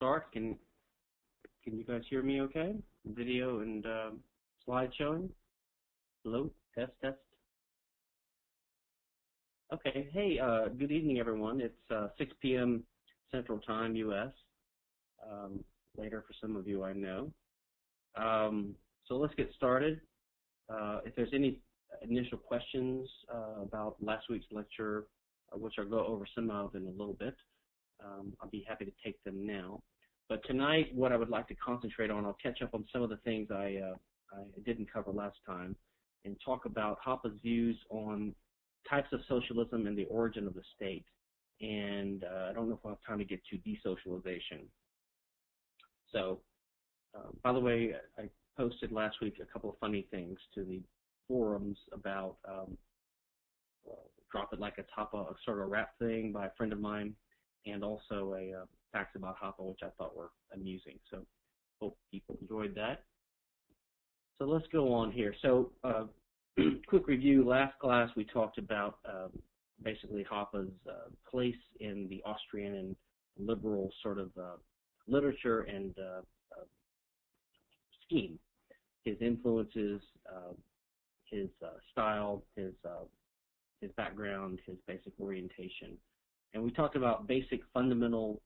start. Can can you guys hear me okay? Video and uh, slide showing? Hello? Test, test. Okay. Hey, uh, good evening, everyone. It's uh, 6 p.m. Central Time, U.S. Um, later for some of you, I know. Um, so let's get started. Uh, if there's any initial questions uh, about last week's lecture, uh, which I'll go over some of in a little bit, um, I'll be happy to take them now. But tonight, what I would like to concentrate on, I'll catch up on some of the things I, uh, I didn't cover last time and talk about Hoppe's views on types of socialism and the origin of the state. And uh, I don't know if I'll have time to get to desocialization. So, uh, by the way, I posted last week a couple of funny things to the forums about um, well, Drop It Like a Top, of a sort of rap thing by a friend of mine, and also a uh, facts about Hoppe, which I thought were amusing. So hope people enjoyed that. So let's go on here. So uh, quick review. Last class we talked about um, basically Hoppe's uh, place in the Austrian and liberal sort of uh, literature and uh, uh, scheme. His influences, uh, his style, his his background, his basic orientation. And we talked about basic fundamental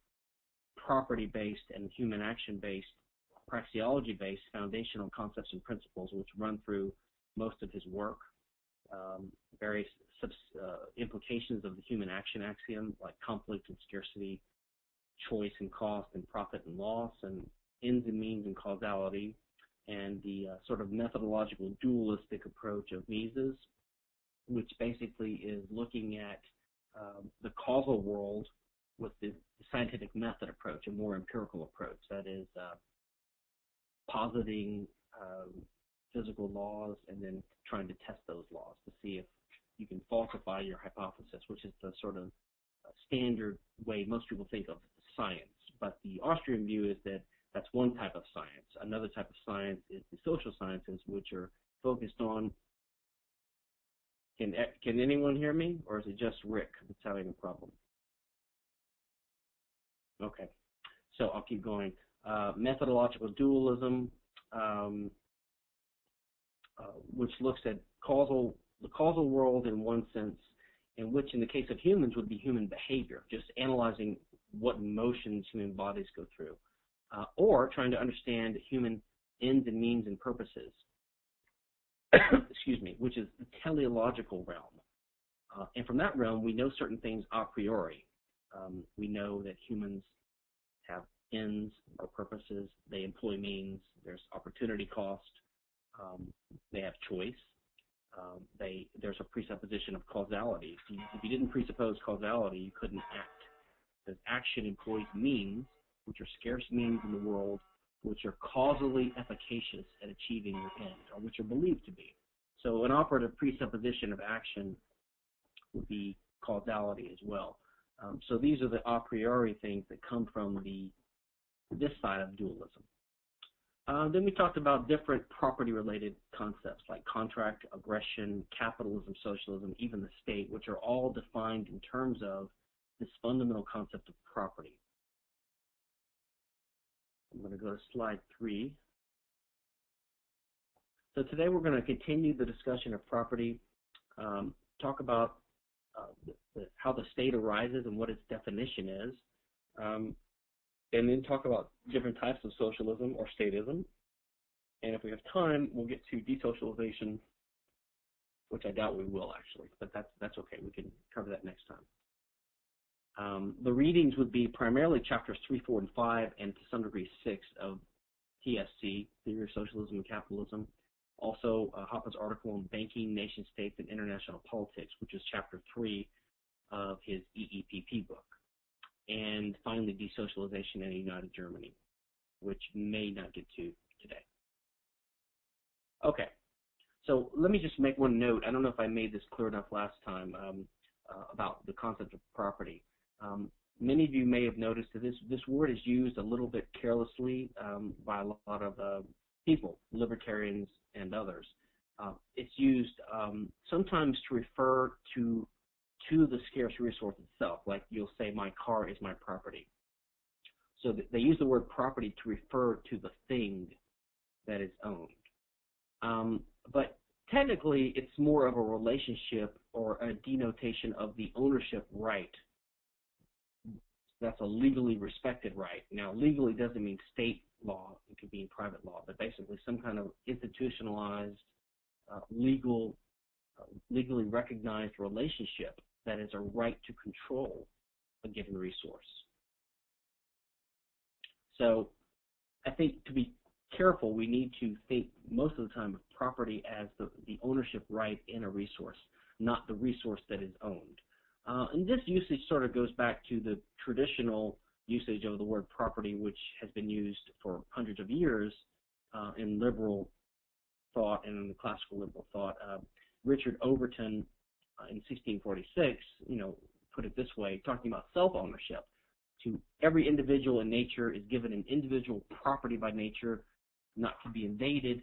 property-based and human action-based, praxeology-based foundational concepts and principles which run through most of his work. Um, various uh, implications of the human action axiom like conflict and scarcity, choice and cost, and profit and loss, and ends and means and causality, and the uh, sort of methodological dualistic approach of Mises, which basically is looking at um, the causal world with the scientific method approach, a more empirical approach. That is uh, positing um, physical laws and then trying to test those laws to see if you can falsify your hypothesis, which is the sort of uh, standard way most people think of science. But the Austrian view is that that's one type of science. Another type of science is the social sciences, which are focused on. Can can anyone hear me, or is it just Rick that's having a problem? Okay, so I'll keep going. Uh, methodological dualism, um, uh, which looks at causal the causal world in one sense, in which in the case of humans would be human behavior, just analyzing what motions human bodies go through, uh, or trying to understand human ends and means and purposes. excuse me, which is the teleological realm. Uh, and from that realm, we know certain things a priori. Um, we know that humans have ends or purposes. They employ means. There's opportunity cost. Um, they have choice. Um, they there's a presupposition of causality. If you, if you didn't presuppose causality, you couldn't act. Because action employs means, which are scarce means in the world, which are causally efficacious at achieving your end, or which are believed to be. So an operative presupposition of action would be causality as well. Um, so these are the a priori things that come from the this side of dualism. Uh, then we talked about different property-related concepts like contract, aggression, capitalism, socialism, even the state, which are all defined in terms of this fundamental concept of property. I'm going to go to slide three. So today we're going to continue the discussion of property, um, talk about uh, the, the, how the state arises and what its definition is, um, and then talk about different types of socialism or statism. And if we have time, we'll get to desocialization, which I doubt we will actually, but that's that's okay. We can cover that next time. Um, the readings would be primarily chapters 3, 4, and 5, and to some degree 6 of TSC, Theory of Socialism and Capitalism. Also, uh, Hoppe's article on Banking, Nation States, and International Politics, which is chapter 3 of his EEPP book. And finally, Desocialization in a United Germany, which may not get to today. Okay, so let me just make one note. I don't know if I made this clear enough last time um, uh, about the concept of property. Um, many of you may have noticed that this, this word is used a little bit carelessly um, by a lot of uh, people, libertarians and others. Uh, it's used um, sometimes to refer to to the scarce resource itself, like you'll say, my car is my property. So they use the word property to refer to the thing that is owned. Um, but technically, it's more of a relationship or a denotation of the ownership right. That's a legally respected right. Now, legally doesn't mean state law. It could mean private law, but basically some kind of institutionalized, uh, legal, uh, legally recognized relationship that is a right to control a given resource. So I think to be careful, we need to think most of the time of property as the, the ownership right in a resource, not the resource that is owned. Uh, and this usage sort of goes back to the traditional usage of the word property, which has been used for hundreds of years uh, in liberal thought and in classical liberal thought. Uh, Richard Overton uh, in 1646, you know, put it this way, talking about self-ownership. To every individual in nature is given an individual property by nature, not to be invaded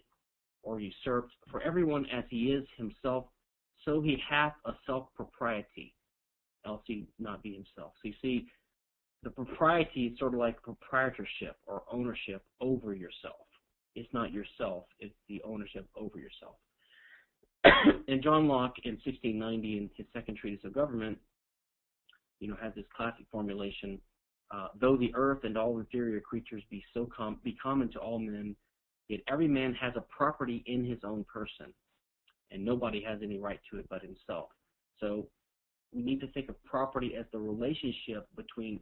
or usurped. For everyone as he is himself, so he hath a self-propriety, else he not be himself. So you see, the propriety is sort of like proprietorship or ownership over yourself. It's not yourself, it's the ownership over yourself. and John Locke in 1690 in his second treatise of government, you know, has this classic formulation, uh, though the earth and all inferior creatures be so com- be common to all men, yet every man has a property in his own person, and nobody has any right to it but himself. So we need to think of property as the relationship between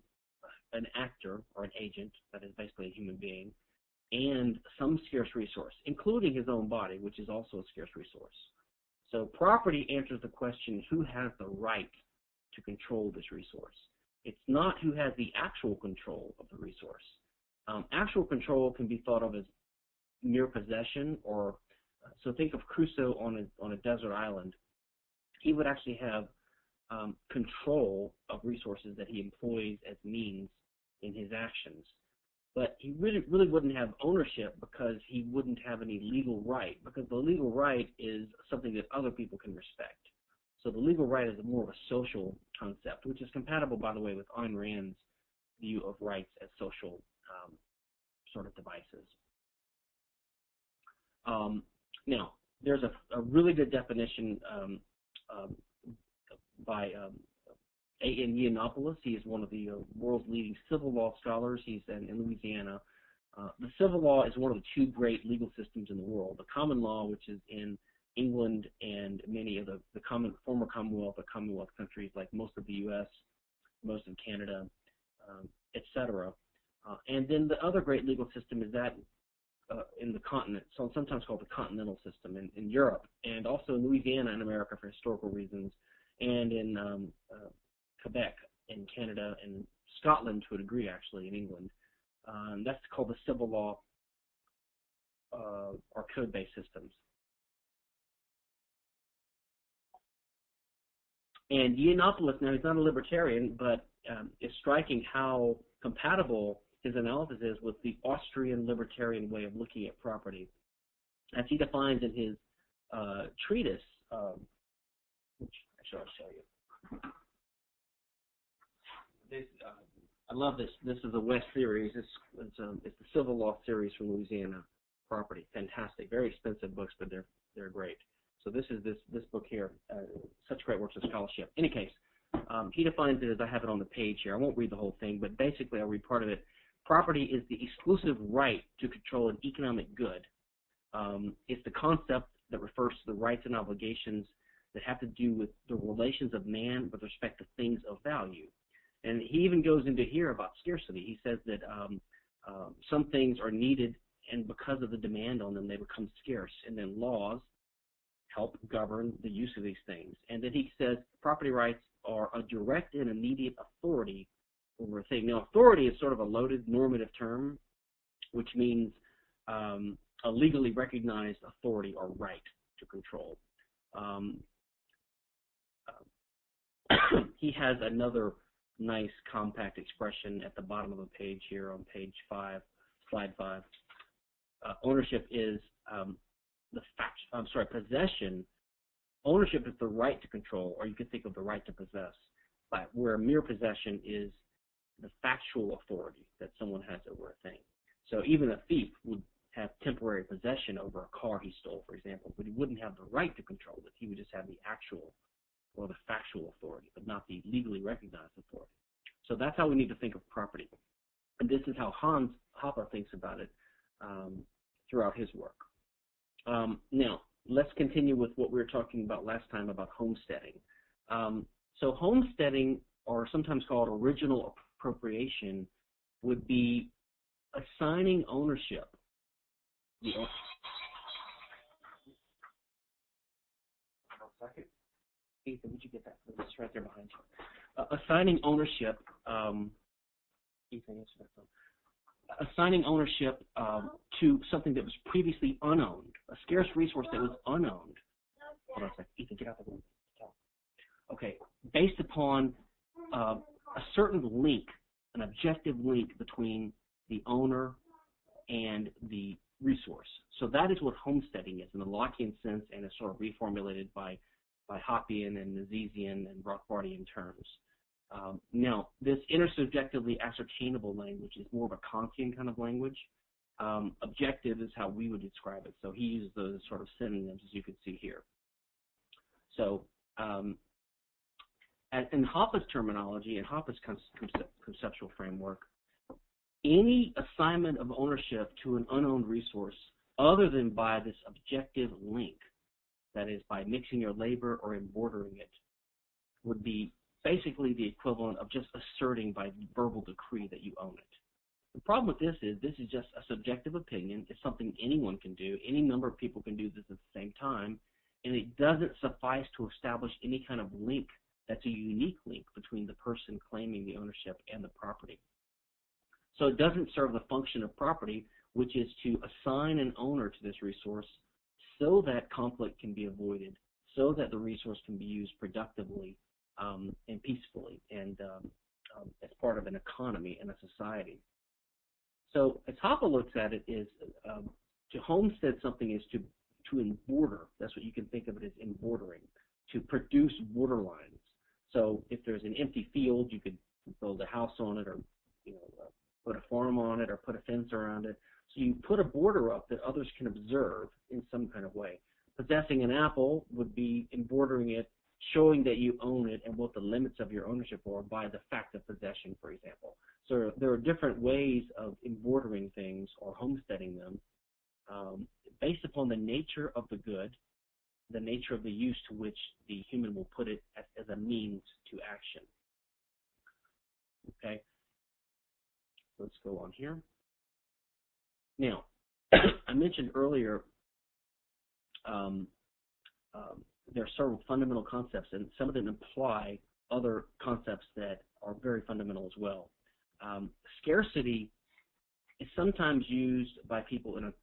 an actor or an agent, that is basically a human being, and some scarce resource, including his own body, which is also a scarce resource. So property answers the question, who has the right to control this resource? It's not who has the actual control of the resource. Um, actual control can be thought of as mere possession or so think of Crusoe on a, on a desert island. He would actually have um, control of resources that he employs as means in his actions but he really really wouldn't have ownership because he wouldn't have any legal right because the legal right is something that other people can respect. So the legal right is more of a social concept, which is compatible, by the way, with Ayn Rand's view of rights as social um, sort of devices. Um, now, there's a, a, really good definition um, by um, a.N. Yiannopoulos. He is one of the uh, world's leading civil law scholars. He's in, in Louisiana. Uh, the civil law is one of the two great legal systems in the world. The common law, which is in England and many of the, the common, former Commonwealth or Commonwealth countries, like most of the U.S., most of Canada, um, etc. Uh, and then the other great legal system is that uh, in the continent, so sometimes called the continental system in, in Europe, and also in Louisiana in America for historical reasons, and in um, uh, Quebec in Canada and Scotland to a degree, actually, in England. Um, that's called the civil law uh, or code-based systems. And Yiannopoulos, now he's not a libertarian, but um, is striking how compatible his analysis is with the Austrian libertarian way of looking at property. As he defines in his uh, treatise, um, which actually I'll show you this, uh, I love this. This is a West series. It's it's, um, it's the civil law series from Louisiana property. Fantastic, very expensive books, but they're they're great. So this is this this book here. Uh, such great works of scholarship. Any case, um, he defines it as I have it on the page here. I won't read the whole thing, but basically I'll read part of it. Property is the exclusive right to control an economic good. Um, it's the concept that refers to the rights and obligations that have to do with the relations of man with respect to things of value. And he even goes into here about scarcity. He says that um, uh, some things are needed, and because of the demand on them, they become scarce. And then laws help govern the use of these things. And then he says property rights are a direct and immediate authority over a thing. Now, authority is sort of a loaded normative term, which means um, a legally recognized authority or right to control. Um, he has another nice compact expression at the bottom of the page here on page five, slide five. Uh, ownership is um, the fact. I'm sorry, possession. Ownership is the right to control, or you could think of the right to possess, but where mere possession is the factual authority that someone has over a thing. So even a thief would have temporary possession over a car he stole, for example, but he wouldn't have the right to control it. He would just have the actual or the factual authority, but not the legally recognized authority. So that's how we need to think of property. And this is how Hans Hoppe thinks about it um, throughout his work. Um, now, let's continue with what we were talking about last time about homesteading. Um, so homesteading, or sometimes called original appropriation, would be assigning ownership. The, second. Ethan, would you get that? It's right there behind you. Uh, assigning ownership. Um, Ethan, answer that phone assigning ownership um, to something that was previously unowned, a scarce resource that was unowned. Hold on a second. Ethan, get out the room. Okay, based upon uh, a certain link, an objective link between the owner and the resource. So that is what homesteading is in the Lockean sense, and it's sort of reformulated by by Hoppian and Misesian and Rothbardian terms. Um, now, this intersubjectively ascertainable language is more of a Kantian kind of language. Um, objective is how we would describe it. So he uses those sort of synonyms, as you can see here. So um, in Hoppe's terminology and Hoppe's conceptual framework, any assignment of ownership to an unowned resource other than by this objective link, that is by mixing your labor or embordering it, would be basically the equivalent of just asserting by verbal decree that you own it. The problem with this is this is just a subjective opinion. It's something anyone can do. Any number of people can do this at the same time, and it doesn't suffice to establish any kind of link that's a unique link between the person claiming the ownership and the property. So it doesn't serve the function of property, which is to assign an owner to this resource so that conflict can be avoided, so that the resource can be used productively um, and peacefully and um, um, as part of an economy and a society. So as Hoppe looks at it is um, to homestead something is to to emborder. That's what you can think of it as embordering, to produce borderlines. So if there's an empty field, you could build a house on it, or you know, uh, put a farm on it, or put a fence around it. So you put a border up that others can observe in some kind of way. Possessing an apple would be embordering it showing that you own it and what the limits of your ownership are by the fact of possession, for example. So there are different ways of embordering things or homesteading them um, based upon the nature of the good, the nature of the use to which the human will put it as, as a means to action. Okay, let's go on here. Now, I mentioned earlier um, um, there are several fundamental concepts, and some of them imply other concepts that are very fundamental as well. Um, scarcity is sometimes used by people in a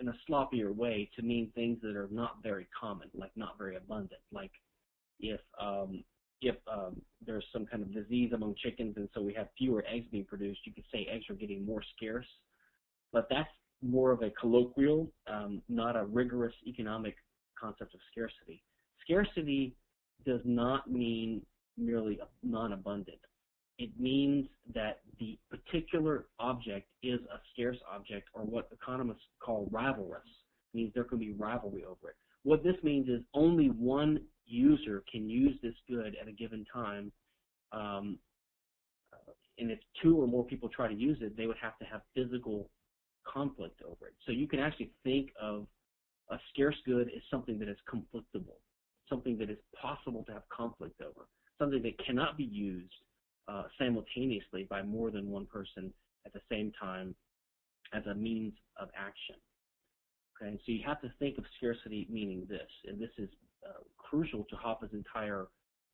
in a sloppier way to mean things that are not very common, like not very abundant. Like if um, if um, there's some kind of disease among chickens and so we have fewer eggs being produced, you could say eggs are getting more scarce. But that's more of a colloquial, um, not a rigorous economic concept of scarcity. Scarcity does not mean merely non-abundant. It means that the particular object is a scarce object, or what economists call rivalrous. It means there can be rivalry over it. What this means is only one user can use this good at a given time, um, and if two or more people try to use it, they would have to have physical conflict over it. So you can actually think of a scarce good as something that is conflictable something that is possible to have conflict over, something that cannot be used uh, simultaneously by more than one person at the same time as a means of action. Okay, so you have to think of scarcity meaning this, and this is uh, crucial to Hoppe's entire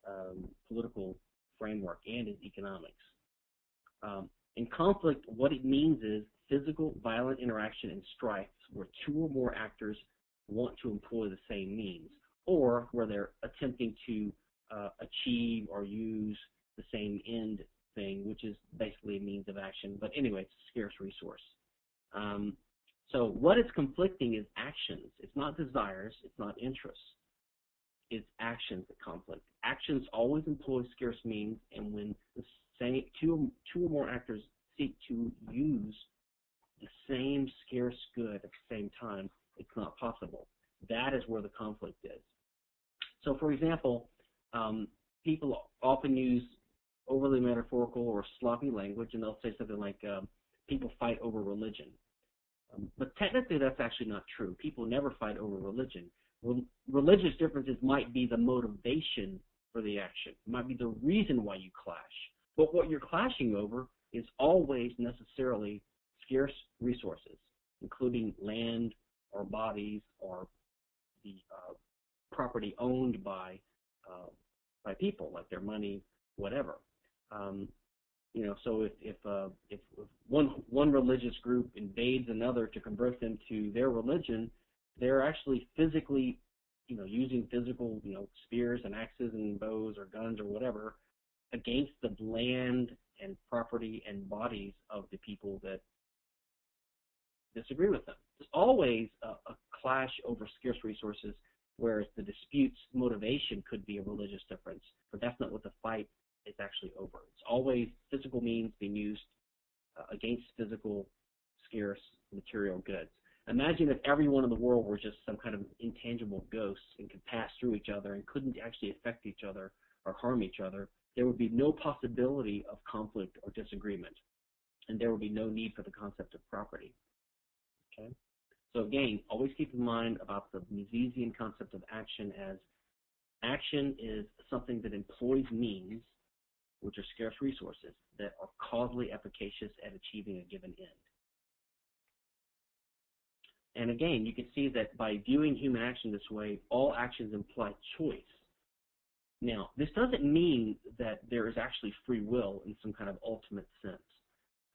um, political framework and his economics. Um, in conflict, what it means is physical, violent interaction and strife where two or more actors want to employ the same means or where they're attempting to uh, achieve or use the same end thing, which is basically a means of action. But anyway, it's a scarce resource. Um, so what is conflicting is actions. It's not desires. It's not interests. It's actions that conflict. Actions always employ scarce means, and when the same two two or more actors seek to use the same scarce good at the same time, it's not possible. That is where the conflict is. So, for example, um, people often use overly metaphorical or sloppy language, and they'll say something like, um, people fight over religion. Um, but technically, that's actually not true. People never fight over religion. Re- religious differences might be the motivation for the action, might be the reason why you clash. But what you're clashing over is always necessarily scarce resources, including land or bodies or the uh, property owned by uh, by people, like their money, whatever. Um, you know, so if if, uh, if one one religious group invades another to convert them to their religion, they're actually physically, you know, using physical, you know, spears and axes and bows or guns or whatever against the land and property and bodies of the people that disagree with them. There's always a, a clash over scarce resources, whereas the dispute's motivation could be a religious difference, but that's not what the fight is actually over. It's always physical means being used uh, against physical, scarce material goods. Imagine if everyone in the world were just some kind of intangible ghosts and could pass through each other and couldn't actually affect each other or harm each other. There would be no possibility of conflict or disagreement, and there would be no need for the concept of property. Okay? So again, always keep in mind about the Misesian concept of action as action is something that employs means which are scarce resources that are causally efficacious at achieving a given end. And again, you can see that by viewing human action this way, all actions imply choice. Now, this doesn't mean that there is actually free will in some kind of ultimate sense.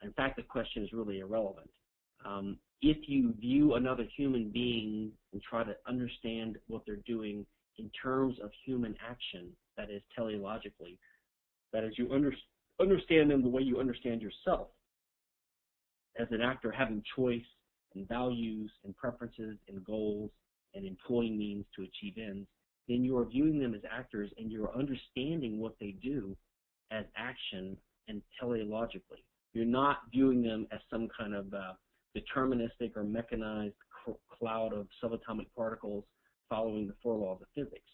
In fact, the question is really irrelevant. Um, if you view another human being and try to understand what they're doing in terms of human action, that is teleologically, that is, you under, understand them the way you understand yourself. As an actor, having choice and values and preferences and goals and employing means to achieve ends, then you are viewing them as actors and you're understanding what they do as action and teleologically. You're not viewing them as some kind of uh, deterministic or mechanized cloud of subatomic particles following the four laws of physics.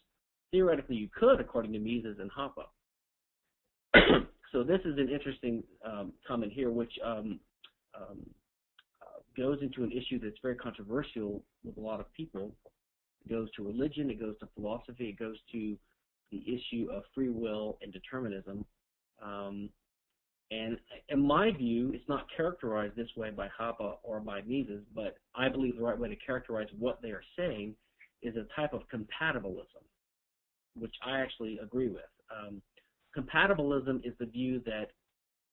Theoretically, you could, according to Mises and Hoppe. so this is an interesting um, comment here, which um, um, uh, goes into an issue that's very controversial with a lot of people. It goes to religion, it goes to philosophy, it goes to the issue of free will and determinism. Um, and in my view, it's not characterized this way by Hoppe or by Mises, but I believe the right way to characterize what they are saying is a type of compatibilism, which I actually agree with. Um, compatibilism is the view that,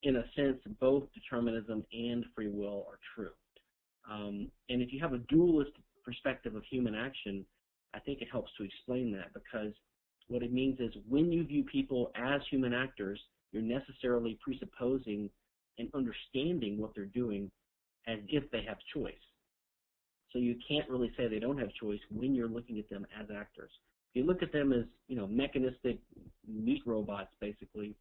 in a sense, both determinism and free will are true. Um, and if you have a dualist perspective of human action, I think it helps to explain that because what it means is when you view people as human actors, you're necessarily presupposing and understanding what they're doing as if they have choice. So you can't really say they don't have choice when you're looking at them as actors. If you look at them as, you know, mechanistic meat robots, basically,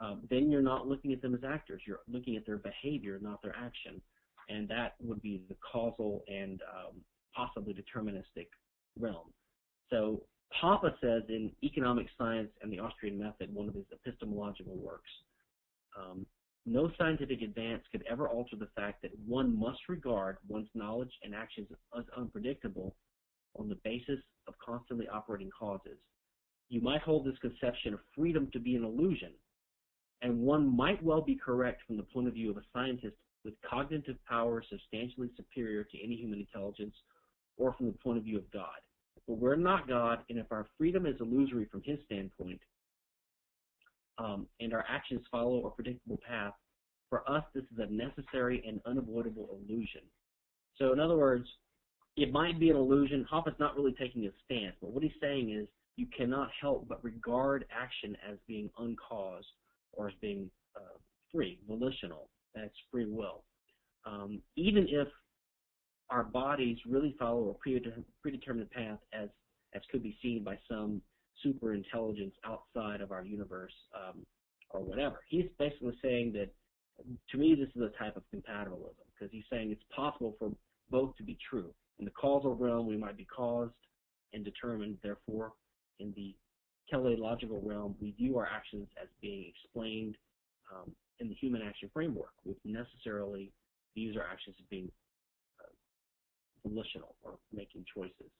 um, then you're not looking at them as actors. You're looking at their behavior, not their action. And that would be the causal and um, possibly deterministic realm. So Hoppe says in Economic Science and the Austrian Method, one of his epistemological works, um, no scientific advance could ever alter the fact that one must regard one's knowledge and actions as unpredictable on the basis of constantly operating causes. You might hold this conception of freedom to be an illusion, and one might well be correct from the point of view of a scientist with cognitive power substantially superior to any human intelligence, or from the point of view of God. But we're not God, and if our freedom is illusory from his standpoint, um, and our actions follow a predictable path, for us this is a necessary and unavoidable illusion. So in other words, it might be an illusion. Hoppe's not really taking a stance, but what he's saying is you cannot help but regard action as being uncaused or as being uh, free, volitional. That's free will. Um, even if our bodies really follow a predetermined path as as could be seen by some super intelligence outside of our universe, um, or whatever. He's basically saying that, to me, this is a type of compatibilism because he's saying it's possible for both to be true. In the causal realm, we might be caused and determined, therefore, in the teleological realm, we view our actions as being explained um, in the human action framework, which necessarily views our actions as being volitional or making choices.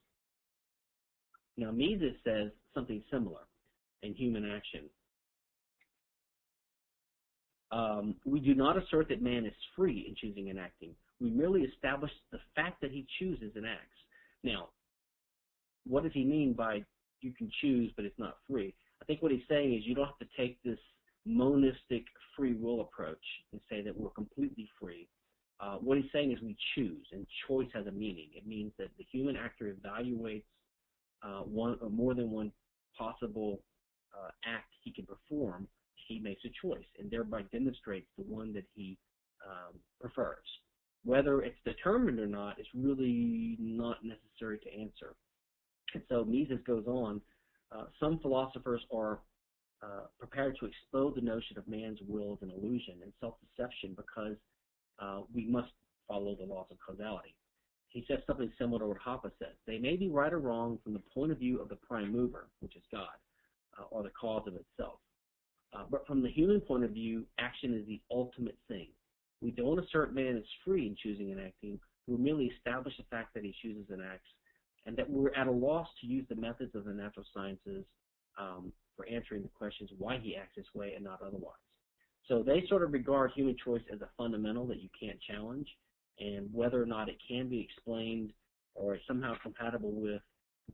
Now, Mises says something similar in human action. Um, we do not assert that man is free in choosing and acting. We merely establish the fact that he chooses and acts. Now, what does he mean by you can choose, but it's not free? I think what he's saying is you don't have to take this monistic free will approach and say that we're completely free. Uh, what he's saying is we choose, and choice has a meaning. It means that the human actor evaluates uh, one or more than one possible uh, act he can perform. He makes a choice, and thereby demonstrates the one that he um, prefers. Whether it's determined or not is really not necessary to answer. And so Mises goes on. Uh, some philosophers are uh, prepared to explode the notion of man's will as an illusion and self-deception because uh, we must follow the laws of causality. He says something similar to what Hoppe says. They may be right or wrong from the point of view of the prime mover, which is God, uh, or the cause of itself. Uh, but from the human point of view, action is the ultimate thing. We don't assert man is free in choosing and acting. We merely establish the fact that he chooses and acts, and that we're at a loss to use the methods of the natural sciences um, for answering the questions why he acts this way and not otherwise. So they sort of regard human choice as a fundamental that you can't challenge, and whether or not it can be explained or is somehow compatible with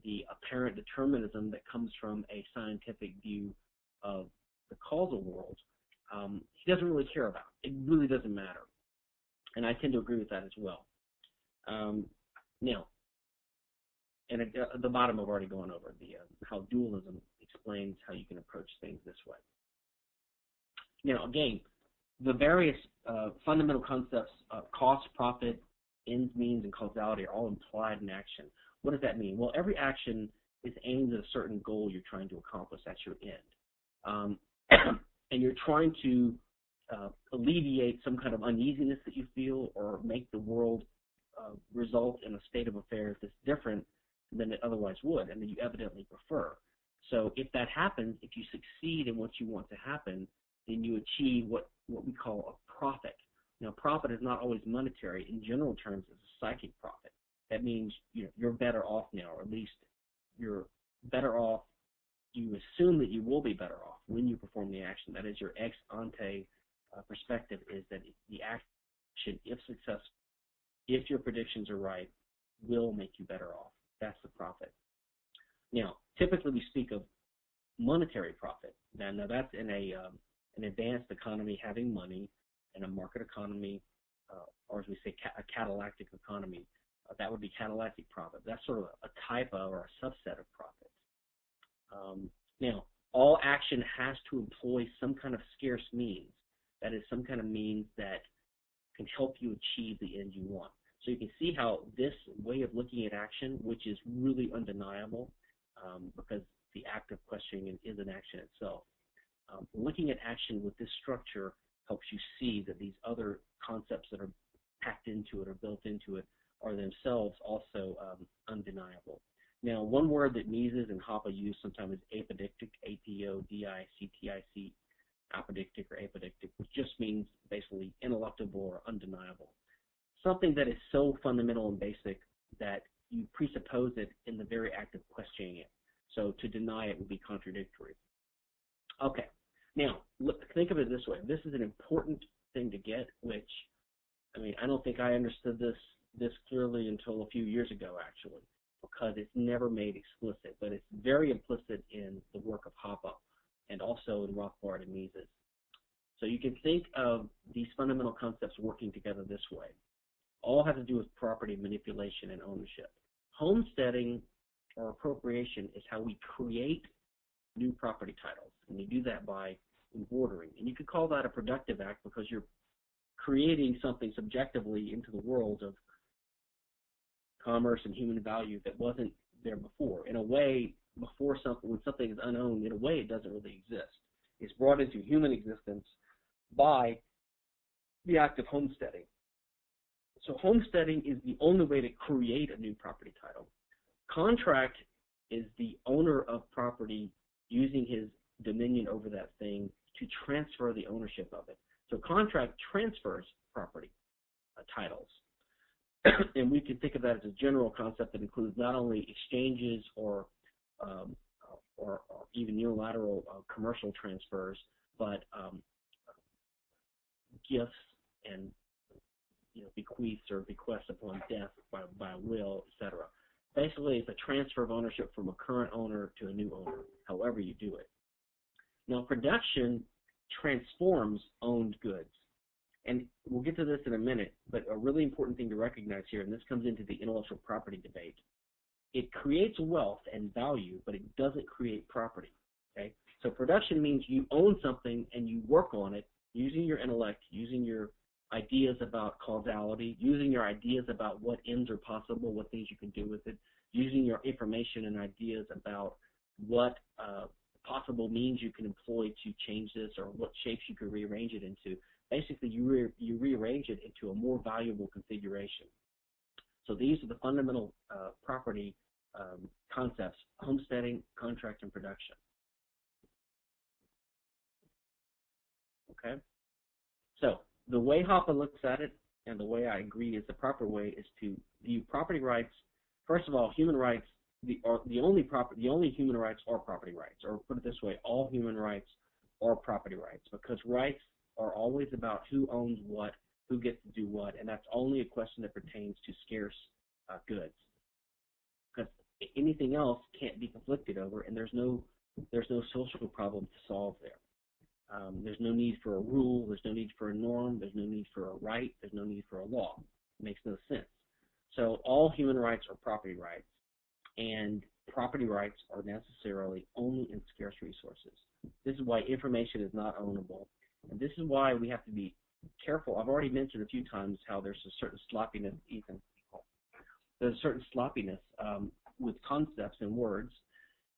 the apparent determinism that comes from a scientific view of the causal world, um, he doesn't really care about. It really doesn't matter. And I tend to agree with that as well. Um, now, and at the bottom I've already gone over the uh, how dualism explains how you can approach things this way. Now, again, the various uh, fundamental concepts of cost, profit, ends, means, and causality are all implied in action. What does that mean? Well, every action is aimed at a certain goal you're trying to accomplish. That's your end. Um, and you're trying to uh, alleviate some kind of uneasiness that you feel or make the world uh, result in a state of affairs that's different than it otherwise would and that you evidently prefer. So if that happens, if you succeed in what you want to happen, then you achieve what, what we call a profit. Now, profit is not always monetary. In general terms, it's a psychic profit. That means you know, you're better off now, or at least you're better off. You assume that you will be better off when you perform the action. That is, your ex ante uh, perspective is that the action, if successful, if your predictions are right, will make you better off. That's the profit. Now, typically we speak of monetary profit. Now, now that's in a um, an advanced economy having money and a market economy, uh, or as we say, ca- a catallactic economy. Uh, that would be catallactic profit. That's sort of a type of or a subset of profit. Um, now, all action has to employ some kind of scarce means. That is, some kind of means that can help you achieve the end you want. So you can see how this way of looking at action, which is really undeniable, um, because the act of questioning is an action itself. Um, looking at action with this structure helps you see that these other concepts that are packed into it or built into it are themselves also um, undeniable. Now, one word that Mises and Hoppe use sometimes is apodictic, A-P-O-D-I-C-T-I-C, apodictic or apodictic, which just means basically ineluctable or undeniable. Something that is so fundamental and basic that you presuppose it in the very act of questioning it. So to deny it would be contradictory. Okay, now look, think of it this way. This is an important thing to get, which, I mean, I don't think I understood this this clearly until a few years ago, actually, because it's never made explicit, but it's very implicit in the work of Hoppe and also in Rothbard and Mises. So you can think of these fundamental concepts working together this way. All have to do with property manipulation and ownership. Homesteading or appropriation is how we create new property titles, and you do that by bordering. And you could call that a productive act because you're creating something subjectively into the world of commerce and human value that wasn't there before. In a way, before something, when something is unowned, in a way it doesn't really exist. It's brought into human existence by the act of homesteading. So homesteading is the only way to create a new property title. Contract is the owner of property using his dominion over that thing to transfer the ownership of it. So contract transfers property uh, titles. and we can think of that as a general concept that includes not only exchanges or um, or, or, even unilateral uh, commercial transfers, but um, gifts and you know, bequeaths or bequests upon death by, by will, etc. Basically, it's a transfer of ownership from a current owner to a new owner, however you do it. Now, production transforms owned goods. And we'll get to this in a minute, but a really important thing to recognize here, and this comes into the intellectual property debate. It creates wealth and value, but it doesn't create property. Okay? So production means you own something and you work on it using your intellect, using your ideas about causality, using your ideas about what ends are possible, what things you can do with it, using your information and ideas about what uh, possible means you can employ to change this or what shapes you could rearrange it into. Basically, you, re you rearrange it into a more valuable configuration. So these are the fundamental uh, property um, concepts, homesteading, contract, and production. Okay? So the way Hoppe looks at it, and the way I agree is the proper way, is to view property rights. First of all, human rights. The, are, the only proper, the only human rights are property rights, or put it this way, all human rights are property rights, because rights are always about who owns what, who gets to do what, and that's only a question that pertains to scarce uh, goods. Because anything else can't be conflicted over, and there's no there's no social problem to solve there. Um, there's no need for a rule. There's no need for a norm. There's no need for a right. There's no need for a law. It makes no sense. So all human rights are property rights, and property rights are necessarily only in scarce resources. This is why information is not ownable, and this is why we have to be careful. I've already mentioned a few times how there's a certain sloppiness, Ethan. There's a certain sloppiness um, with concepts and words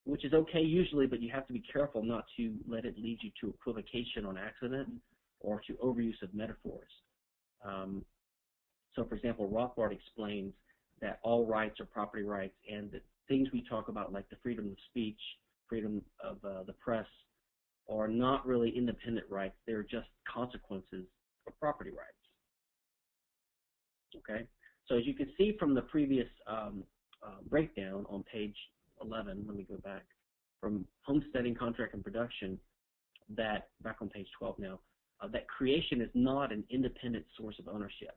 which is okay usually, but you have to be careful not to let it lead you to equivocation on accident or to overuse of metaphors. Um, so, for example, Rothbard explains that all rights are property rights, and that things we talk about, like the freedom of speech, freedom of uh, the press, are not really independent rights. They're just consequences of property rights. Okay? So, as you can see from the previous um, uh, breakdown on page 11, let me go back, from homesteading, contract, and production, that, back on page 12 now, uh, that creation is not an independent source of ownership.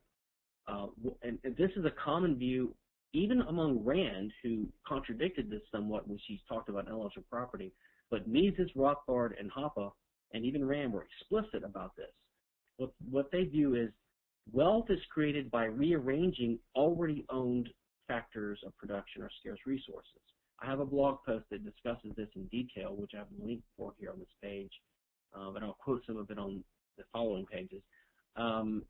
Uh, and, and, this is a common view even among Rand, who contradicted this somewhat when she talked about intellectual property, but Mises, Rothbard, and Hoppe, and even Rand were explicit about this. What, what they view is wealth is created by rearranging already owned factors of production or scarce resources. I have a blog post that discusses this in detail, which I have a link for here on this page, uh, but I'll quote some of it on the following pages. Um,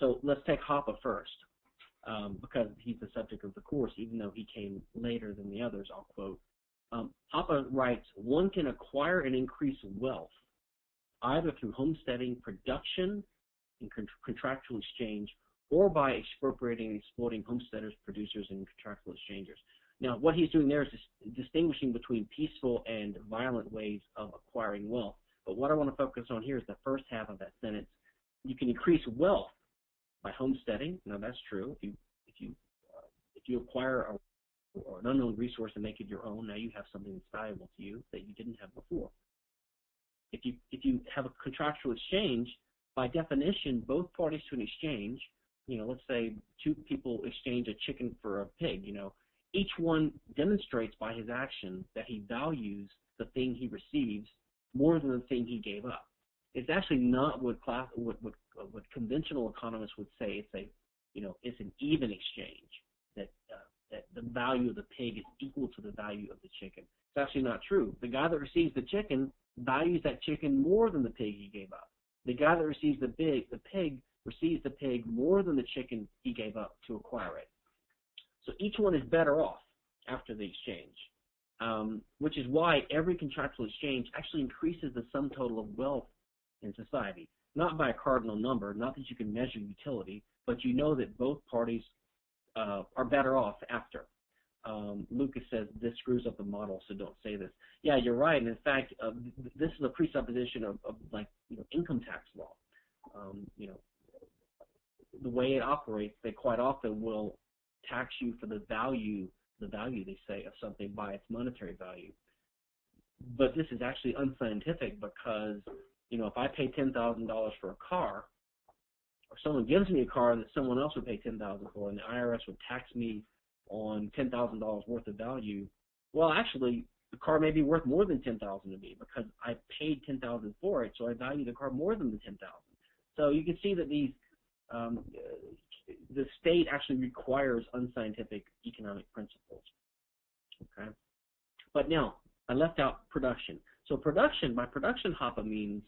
so let's take Hoppe first, um, because he's the subject of the course, even though he came later than the others, I'll quote. Um, Hoppe writes, one can acquire and increase wealth either through homesteading, production, and con contractual exchange, or by expropriating and exploiting homesteaders, producers, and contractual exchangers. Now, what he's doing there is distinguishing between peaceful and violent ways of acquiring wealth. But what I want to focus on here is the first half of that sentence. You can increase wealth by homesteading. Now, that's true. If you if you uh, if you acquire a, or an unowned resource and make it your own, now you have something that's valuable to you that you didn't have before. If you if you have a contractual exchange, by definition, both parties to an exchange, you know, let's say two people exchange a chicken for a pig, you know, each one demonstrates by his action that he values the thing he receives more than the thing he gave up. It's actually not what class what what, what conventional economists would say. It's a you know it's an even exchange that uh, that the value of the pig is equal to the value of the chicken. It's actually not true. The guy that receives the chicken values that chicken more than the pig he gave up. The guy that receives the pig the pig receives the pig more than the chicken he gave up to acquire it. So each one is better off after the exchange. um, which is why every contractual exchange actually increases the sum total of wealth in society. Not by a cardinal number, not that you can measure utility, but you know that both parties uh, are better off after. Um, Lucas says this screws up the model, so don't say this. Yeah, you're right. And in fact, uh, this is a presupposition of, of, like you know income tax law. Um, you know, the way it operates, they quite often will tax you for the value, the value they say of something by its monetary value. But this is actually unscientific because you know if I pay ten thousand dollars for a car, or someone gives me a car that someone else would pay ten thousand for, and the IRS would tax me on ten thousand dollars worth of value, well, actually, the car may be worth more than ten thousand to me because I paid ten thousand for it, so I value the car more than the ten thousand. So you can see that these um, the state actually requires unscientific economic principles. Okay, but now I left out production. So production, by production, Hoppe means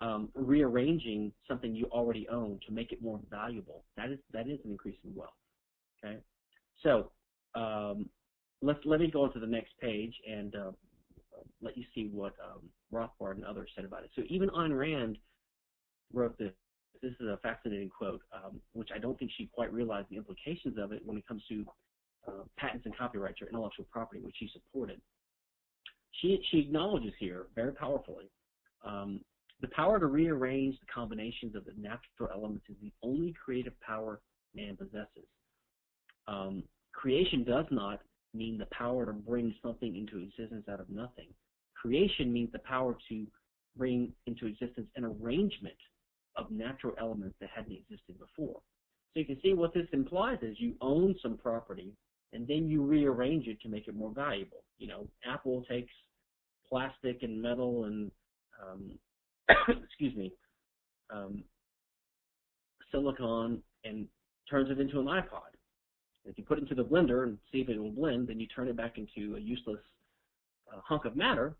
um, rearranging something you already own to make it more valuable. That is that is an increase in wealth. Okay, so um, let's let me go on to the next page and uh, let you see what um, Rothbard and others said about it. So even Ayn Rand wrote this. This is a fascinating quote, um, which I don't think she quite realized the implications of it when it comes to uh, patents and copyrights or intellectual property, which she supported. She she acknowledges here very powerfully um, the power to rearrange the combinations of the natural elements is the only creative power man possesses. Um, creation does not mean the power to bring something into existence out of nothing. Creation means the power to bring into existence an arrangement of natural elements that hadn't existed before. So you can see what this implies is you own some property and then you rearrange it to make it more valuable. You know, Apple takes plastic and metal and um, excuse me, um, silicon and turns it into an iPod. If you put it into the blender and see if it will blend, then you turn it back into a useless uh, hunk of matter.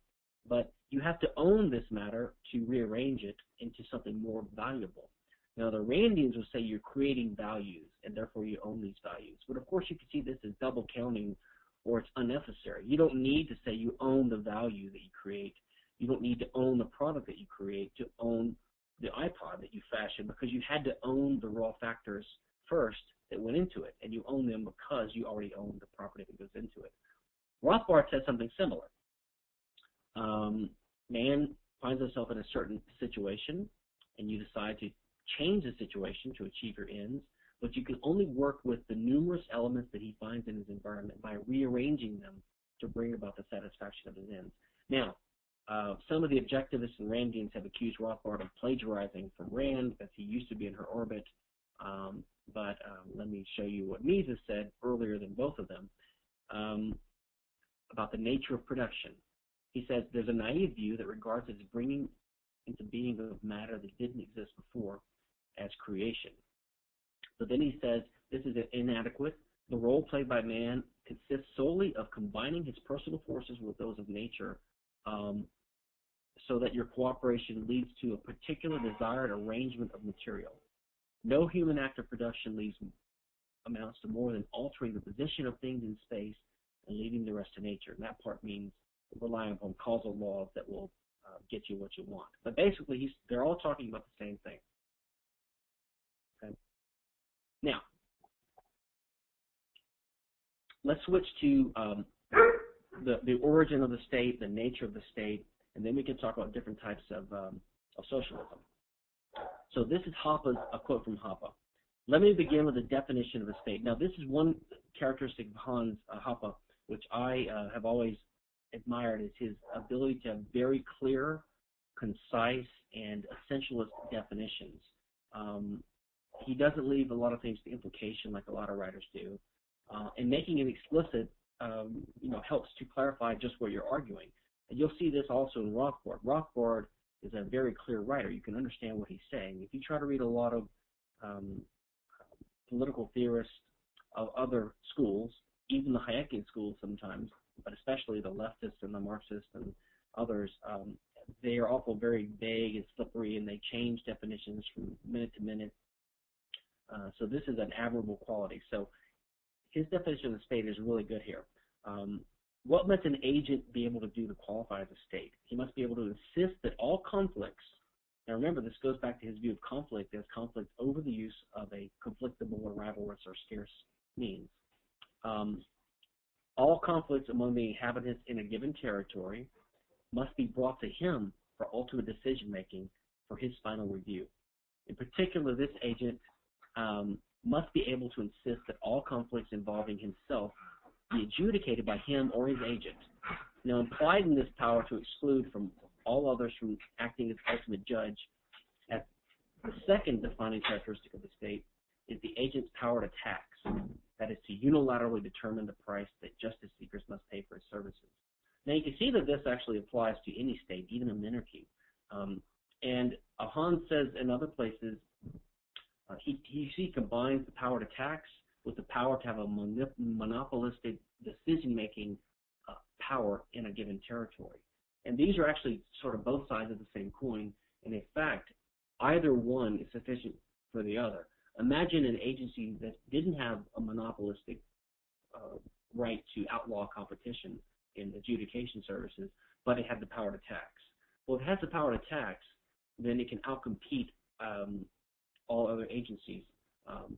But you have to own this matter to rearrange it into something more valuable. Now, the Randians will say you're creating values, and therefore you own these values. But of course, you can see this as double counting, or it's unnecessary. You don't need to say you own the value that you create. You don't need to own the product that you create to own the iPod that you fashion because you had to own the raw factors first that went into it, and you own them because you already own the property that goes into it. Rothbard says something similar. Um, man finds himself in a certain situation, and you decide to change the situation to achieve your ends, but you can only work with the numerous elements that he finds in his environment by rearranging them to bring about the satisfaction of his ends. Now, uh, some of the objectivists and Randians have accused Rothbard of plagiarizing from Rand because he used to be in her orbit. Um, but um, let me show you what Mises said earlier than both of them um, about the nature of production. He says there's a naive view that regards as bringing into being of matter that didn't exist before as creation. But then he says this is inadequate. The role played by man consists solely of combining his personal forces with those of nature um, so that your cooperation leads to a particular desired arrangement of material. No human act of production leaves amounts to more than altering the position of things in space and leaving the rest to nature. And that part means relying upon causal laws that will uh, get you what you want. But basically, they're all talking about the same thing. Okay. Now, let's switch to um, the, the origin of the state, the nature of the state, and then we can talk about different types of, um, of socialism. So this is Hoppe's, a quote from Hoppe. Let me begin with the definition of a state. Now, this is one characteristic of Hans uh, Hoppe, which I uh, have always admired, is his ability to have very clear, concise, and essentialist definitions. Um, he doesn't leave a lot of things to implication like a lot of writers do. Uh, and making it explicit, um, you know, helps to clarify just what you're arguing. And you'll see this also in Rothbard. Rothbard is a very clear writer. You can understand what he's saying. If you try to read a lot of um, political theorists of other schools, even the Hayekian schools sometimes, but especially the leftists and the Marxists and others, um, they are also very vague and slippery, and they change definitions from minute to minute. Uh, so this is an admirable quality. So his definition of the state is really good here. Um, what must an agent be able to do to qualify as a state? He must be able to insist that all conflicts, now remember this goes back to his view of conflict as conflict over the use of a conflictable or rivalrous or scarce means. Um, all conflicts among the inhabitants in a given territory must be brought to him for ultimate decision making for his final review. In particular, this agent um, must be able to insist that all conflicts involving himself be adjudicated by him or his agent. Now, implied in this power to exclude from all others from acting as ultimate judge, as the second defining characteristic of the state is the agent's power to tax, that is, to unilaterally determine the price that justice seekers must pay for his services. Now, you can see that this actually applies to any state, even a monarchy. Um, and Hans says in other places, uh, he, he, he combines the power to tax with the power to have a monopolistic decision-making uh, power in a given territory. And these are actually sort of both sides of the same coin. And in fact, either one is sufficient for the other. Imagine an agency that didn't have a monopolistic uh, right to outlaw competition in adjudication services, but it had the power to tax. Well, if it has the power to tax, then it can outcompete um, all other agencies um,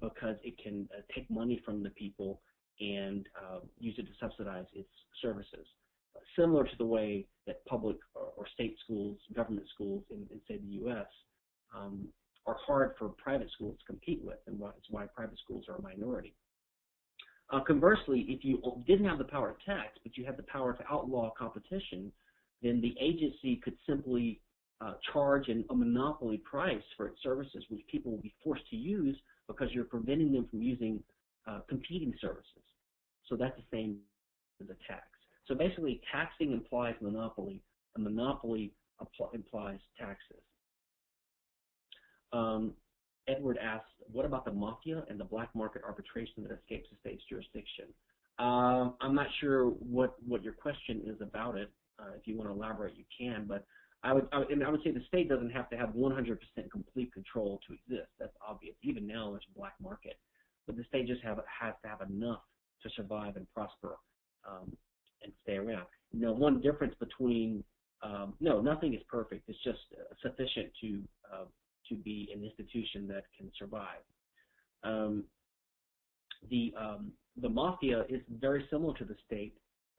because it can uh, take money from the people and uh, use it to subsidize its services. Uh, similar to the way that public or, or state schools, government schools in, in say the U.S. Um, are hard for private schools to compete with, and why, it's why private schools are a minority. Uh, conversely, if you didn't have the power to tax, but you had the power to outlaw competition, then the agency could simply uh, charge an, a monopoly price for its services, which people will be forced to use because you're preventing them from using uh, competing services. So that's the same as a tax. So basically, taxing implies monopoly. and monopoly implies taxes. Um, Edward asks, what about the mafia and the black market arbitration that escapes the state's jurisdiction? Uh, I'm not sure what, what your question is about it. Uh, if you want to elaborate, you can. But I would, I I would say the state doesn't have to have 100% complete control to exist. That's obvious. Even now, there's a black market, but the state just have has to have enough to survive and prosper um, and stay around. Now, one difference between um, no, nothing is perfect. It's just sufficient to uh, to be an institution that can survive. Um, the um, the mafia is very similar to the state.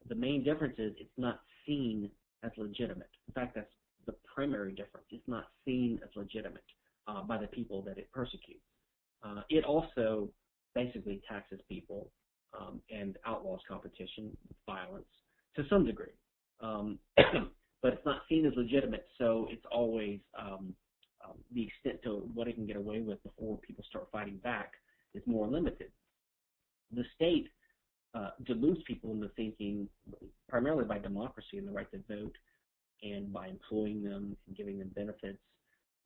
The main difference is it's not seen as legitimate. In fact, that's the primary difference. It's not seen as legitimate uh, by the people that it persecutes. Uh, it also basically taxes people um, and outlaws competition, violence to some degree. Um, but it's not seen as legitimate, so it's always um, um, the extent to what it can get away with before people start fighting back is more limited. The state uh, deludes people into thinking, primarily by democracy and the right to vote, and by employing them and giving them benefits,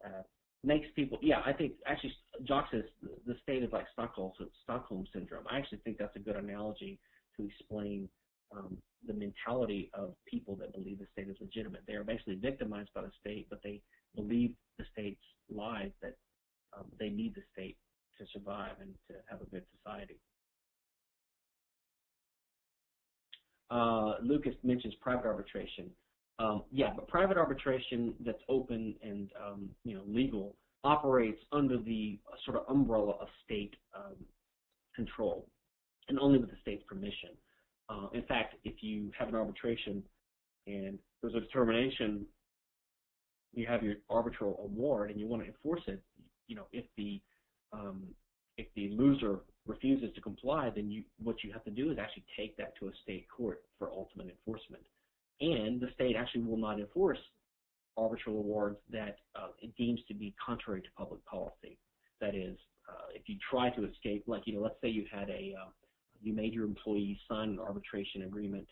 uh, makes people. Yeah, I think actually, Jock says the state is like Stockholm Stockholm syndrome. I actually think that's a good analogy to explain um, the mentality of people that believe the state is legitimate. They are basically victimized by the state, but they believe the state's lies that um, they need the state to survive and to have a good society. Uh, Lucas mentions private arbitration. Um, yeah, but private arbitration that's open and um, you know legal operates under the uh, sort of umbrella of state um, control and only with the state's permission. Uh, in fact, if you have an arbitration and there's a determination, you have your arbitral award and you want to enforce it, you know, if the um, if the loser refuses to comply, then you what you have to do is actually take that to a state court for ultimate enforcement and the state actually will not enforce arbitral awards that uh, it deems to be contrary to public policy. That is, uh, if you try to escape, like you know, let's say you had a uh, you made your employees sign an arbitration agreement,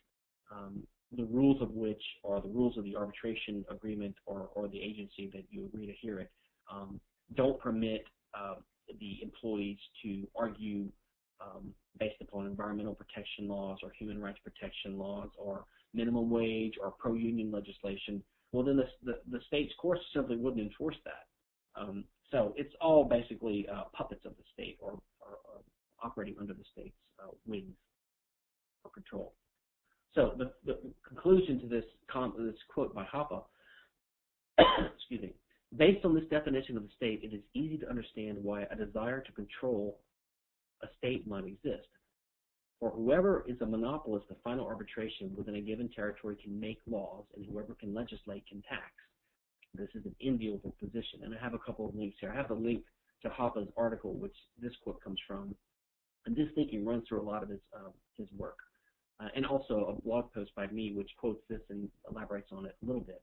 um, the rules of which are the rules of the arbitration agreement or, or the agency that you agree to hear it, um, don't permit uh, the employees to argue um, based upon environmental protection laws or human rights protection laws or minimum wage or pro-union legislation, well, then the, the, the state's courts simply wouldn't enforce that. Um, so it's all basically uh, puppets of the state or, or, or, operating under the state's uh, wings or control. So the, the conclusion to this, this quote by Hoppe, excuse me, based on this definition of the state, it is easy to understand why a desire to control a state might exist. For whoever is a monopolist of final arbitration within a given territory can make laws, and whoever can legislate can tax. This is an enviable position. And I have a couple of links here. I have a link to Hoppe's article, which this quote comes from. And this thinking runs through a lot of his, uh, his work. Uh, and also a blog post by me, which quotes this and elaborates on it a little bit.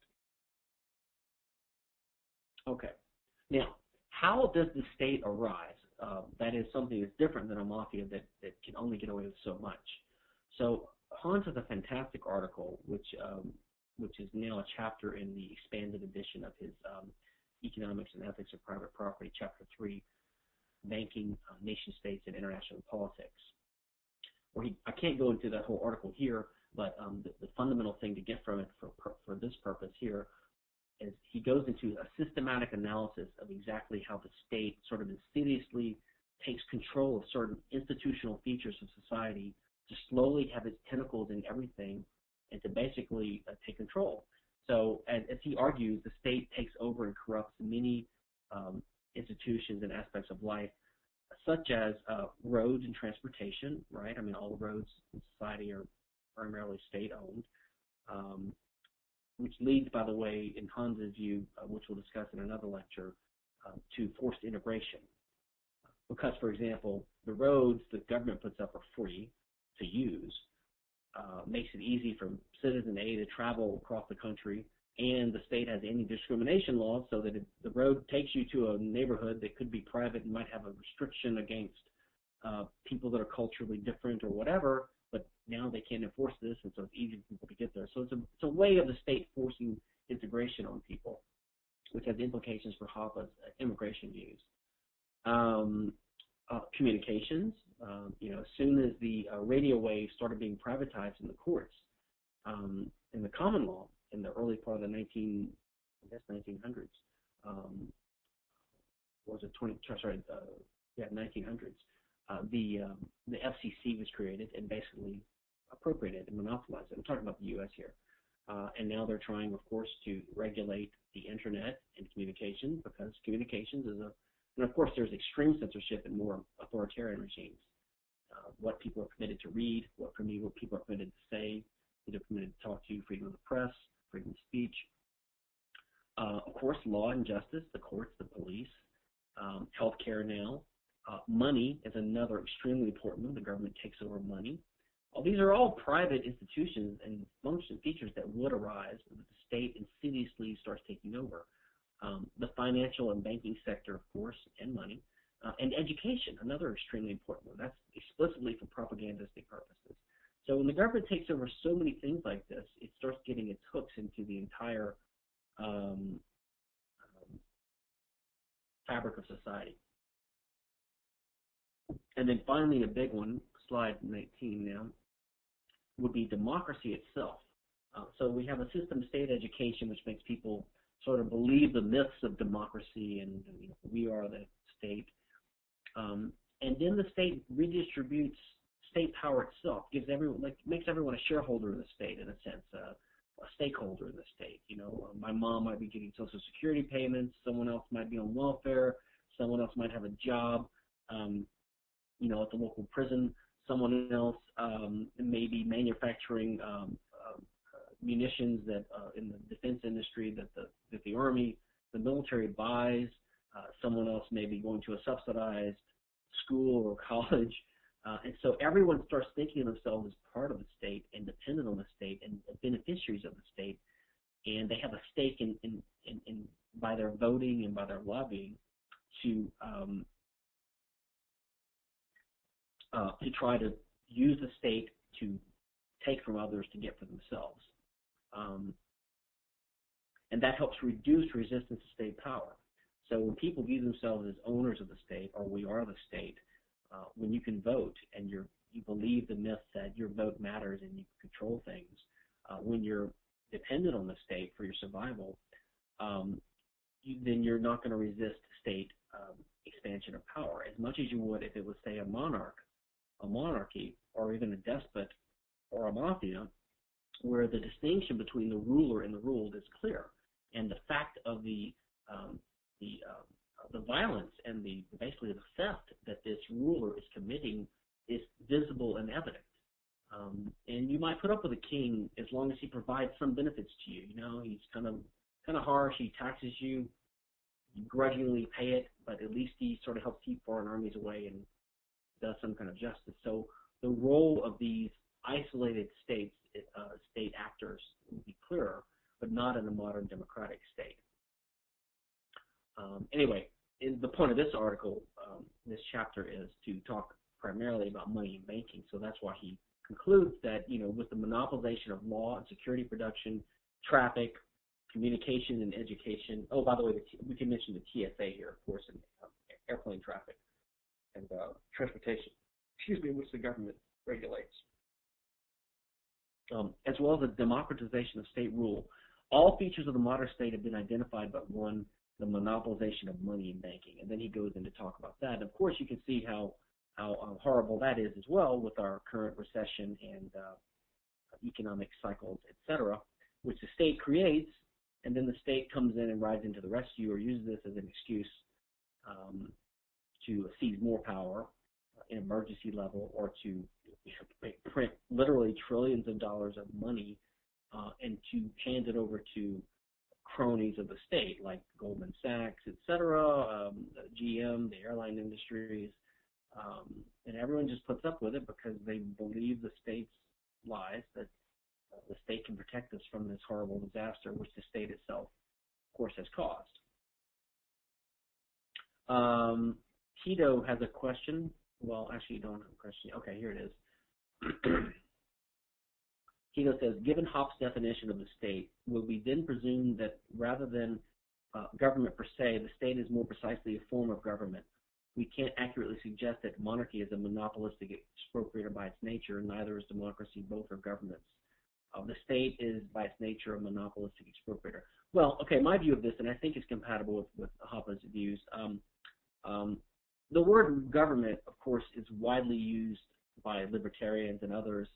Okay. Now, how does the state arise? Uh, that is something that's different than a mafia that, that can only get away with so much. So Hans has a fantastic article, which um, which is now a chapter in the expanded edition of his um, Economics and Ethics of Private Property, Chapter 3, Banking, uh, Nation States, and International Politics. Where he, I can't go into that whole article here, but um, the, the, fundamental thing to get from it for, for this purpose here is he goes into a systematic analysis of exactly how the state sort of insidiously takes control of certain institutional features of society to slowly have its tentacles in everything and to basically uh, take control. So, as, as, he argues, the state takes over and corrupts many um, institutions and aspects of life, such as uh, roads and transportation, right? I mean, all roads in society are primarily state-owned, um, which leads, by the way, in Hans's view, uh, which we'll discuss in another lecture, uh, to forced integration. Because, for example, the roads the government puts up are free to use, uh, makes it easy for citizen A to travel across the country, and the state has anti-discrimination laws so that if the road takes you to a neighborhood that could be private and might have a restriction against uh, people that are culturally different or whatever, now they can't enforce this, and so it's easy for people to get there. So it's a, it's a way of the state forcing integration on people, which has implications for Hoppe's immigration views. Um, uh, communications. Um, you know, as soon as the uh, radio waves started being privatized in the courts, um, in the common law, in the early part of the 19, I guess 1900s, um, was it 20? Sorry, uh, yeah, 1900s. Uh, the um, the FCC was created and basically appropriated and monopolized. I'm talking about the U.S. here. Uh, and now they're trying, of course, to regulate the internet and communications because communications is a and of course, there's extreme censorship in more authoritarian regimes. Uh, what people are permitted to read, what people are permitted to say, they're permitted to talk to, freedom of the press, freedom of speech. Uh, of course, law and justice, the courts, the police, um, healthcare now. Uh, money is another extremely important one. The government takes over money. Well, these are all private institutions and function features that would arise if the state insidiously starts taking over um, the financial and banking sector, of course, and money, uh, and education, another extremely important one. That's explicitly for propagandistic purposes. So when the government takes over so many things like this, it starts getting its hooks into the entire um, um, fabric of society. And then finally, a big one, slide 19 now, would be democracy itself. Uh, so we have a system state education which makes people sort of believe the myths of democracy and you know, we are the state. Um, and then the state redistributes state power itself, gives everyone like makes everyone a shareholder in the state in a sense, uh, a stakeholder in the state. You know, uh, my mom might be getting Social Security payments, someone else might be on welfare, someone else might have a job, um, you know, at the local prison. Someone else um, may be manufacturing um, munitions that uh, in the defense industry that the that the army, the military buys. Uh, someone else may be going to a subsidized school or college, uh, and so everyone starts thinking of themselves as part of the state and dependent on the state and beneficiaries of the state, and they have a stake in in, in, in by their voting and by their lobbying to um, uh, to try to use the state to take from others to get for themselves. Um, and that helps reduce resistance to state power. So when people view themselves as owners of the state, or we are the state, uh, when you can vote and you believe the myth that your vote matters and you control things, uh, when you're dependent on the state for your survival, um, you, then you're not going to resist state um, expansion of power as much as you would if it was, say, a monarch, a monarchy, or even a despot or a mafia where the distinction between the ruler and the ruled is clear, and the fact of the um, the uh, the violence and the basically the theft that this ruler is committing is visible and evident. Um, and you might put up with a king as long as he provides some benefits to you. You know, he's kind of kind of harsh. He taxes you, you grudgingly pay it, but at least he sort of helps keep foreign armies away and does some kind of justice. So the role of these isolated states, uh, state actors, would be clearer, but not in a modern democratic state. Um, anyway, the point of this article, um, this chapter, is to talk primarily about money and banking. So that's why he concludes that, you know, with the monopolization of law and security production, traffic, communication and education. Oh, by the way, we can mention the TSA here, of course, and um, airplane traffic and uh, transportation, excuse me, which the government regulates. Um, as well as the democratization of state rule. All features of the modern state have been identified but one, the monopolization of money and banking. And then he goes in to talk about that. And of course, you can see how, how uh, horrible that is as well with our current recession and uh, economic cycles, etc., which the state creates, and then the state comes in and rides into the rescue or uses this as an excuse um, to seize more power in emergency level or to print literally trillions of dollars of money uh, and to hand it over to cronies of the state like Goldman Sachs, et cetera, um, GM, the airline industries, um, and everyone just puts up with it because they believe the state's lies that the state can protect us from this horrible disaster, which the state itself, of course, has caused. Um, Tito has a question. Well, actually, you don't have a question. Okay, here it is. Tito says, given Hoppe's definition of the state, will we then presume that rather than uh, government per se, the state is more precisely a form of government? We can't accurately suggest that monarchy is a monopolistic expropriator by its nature, neither is democracy. Both are governments. Uh, the state is, by its nature, a monopolistic expropriator. Well, okay, my view of this, and I think it's compatible with, with Hoppe's views. Um, um, the word government, of course, is widely used by libertarians and others,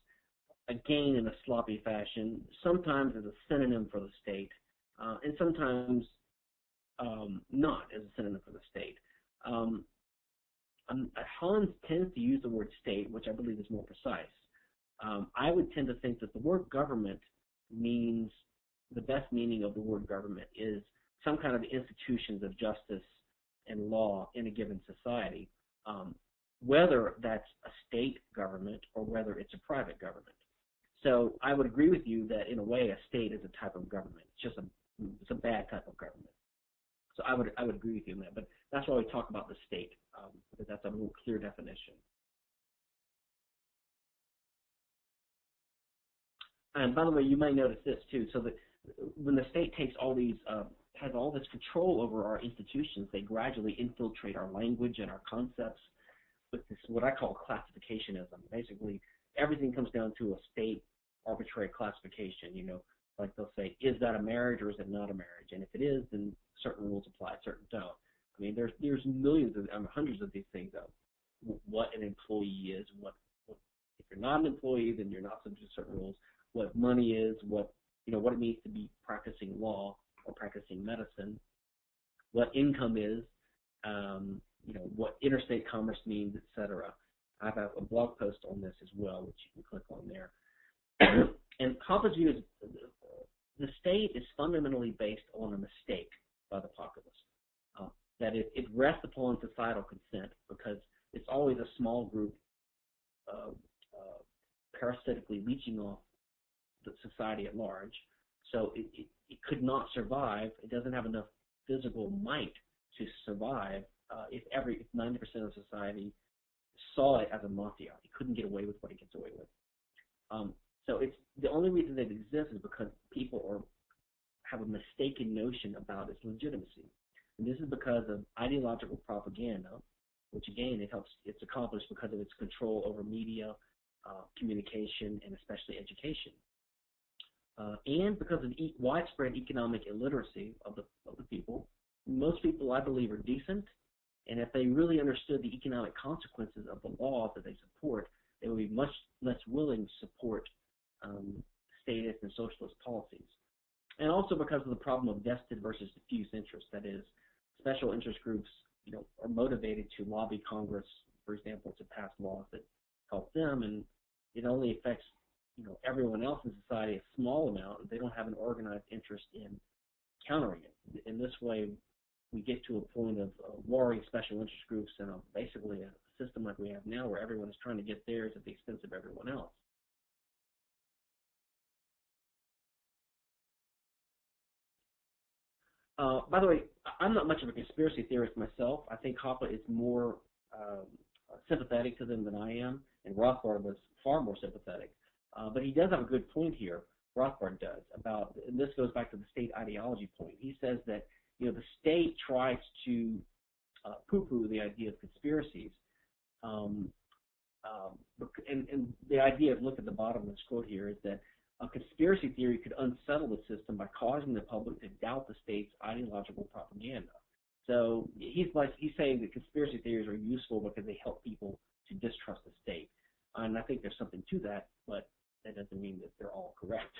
again in a sloppy fashion, sometimes as a synonym for the state, uh, and sometimes um, not as a synonym for the state. Um, um, Hans tends to use the word state, which I believe is more precise. Um, I would tend to think that the word government means the best meaning of the word government is some kind of institutions of justice and law in a given society, um, whether that's a state government or whether it's a private government. So I would agree with you that in a way a state is a type of government. It's just a it's a bad type of government. So I would I would agree with you on that. But that's why we talk about the state um, because that's a more clear definition. And by the way, you may notice this too. So that when the state takes all these uh, has all this control over our institutions, they gradually infiltrate our language and our concepts with this what I call classificationism. Basically, everything comes down to a state arbitrary classification. You know, like they'll say, is that a marriage or is it not a marriage? And if it is, then certain rules apply, certain don't. I mean, there's there's millions of, I mean, hundreds of these things of what an employee is, what, what if you're not an employee, then you're not subject to certain rules. What money is, what you know, what it means to be practicing law or practicing medicine, what income is, um, you know, what interstate commerce means, etc. I have a blog post on this as well, which you can click on there. and Hoppe's view is the state is fundamentally based on a mistake by the populace. Uh, that it, it, rests upon societal consent because it's always a small group uh, uh, parasitically leeching off the society at large. So it, it, it, could not survive. It doesn't have enough physical might to survive uh, if every if 90% of society saw it as a mafia. It couldn't get away with what it gets away with. Um, so it's the only reason it exists is because people are have a mistaken notion about its legitimacy. And this is because of ideological propaganda, which again it helps it's accomplished because of its control over media, uh, communication, and especially education. Uh, and because of e widespread economic illiteracy of the of the people, most people I believe are decent, and if they really understood the economic consequences of the laws that they support, they would be much less willing to support um, statist and socialist policies. And also because of the problem of vested versus diffuse interest. That is, special interest groups, you know, are motivated to lobby Congress, for example, to pass laws that help them, and it only affects, you know, everyone else in society a small amount. They don't have an organized interest in countering it. In this way, we get to a point of uh, warring special interest groups and a, basically a system like we have now where everyone is trying to get theirs at the expense of everyone else. Uh, by the way, I'm not much of a conspiracy theorist myself. I think Hoppe is more um, sympathetic to them than I am, and Rothbard was far more sympathetic. Uh, but he does have a good point here. Rothbard does about, and this goes back to the state ideology point. He says that you know the state tries to uh, poo-poo the idea of conspiracies, um, um, and, and the idea look at the bottom of this quote here is that a conspiracy theory could unsettle the system by causing the public to doubt the state's ideological propaganda. So he's like he's saying that conspiracy theories are useful because they help people to distrust the state, and I think there's something to that, but that doesn't mean that they're all correct.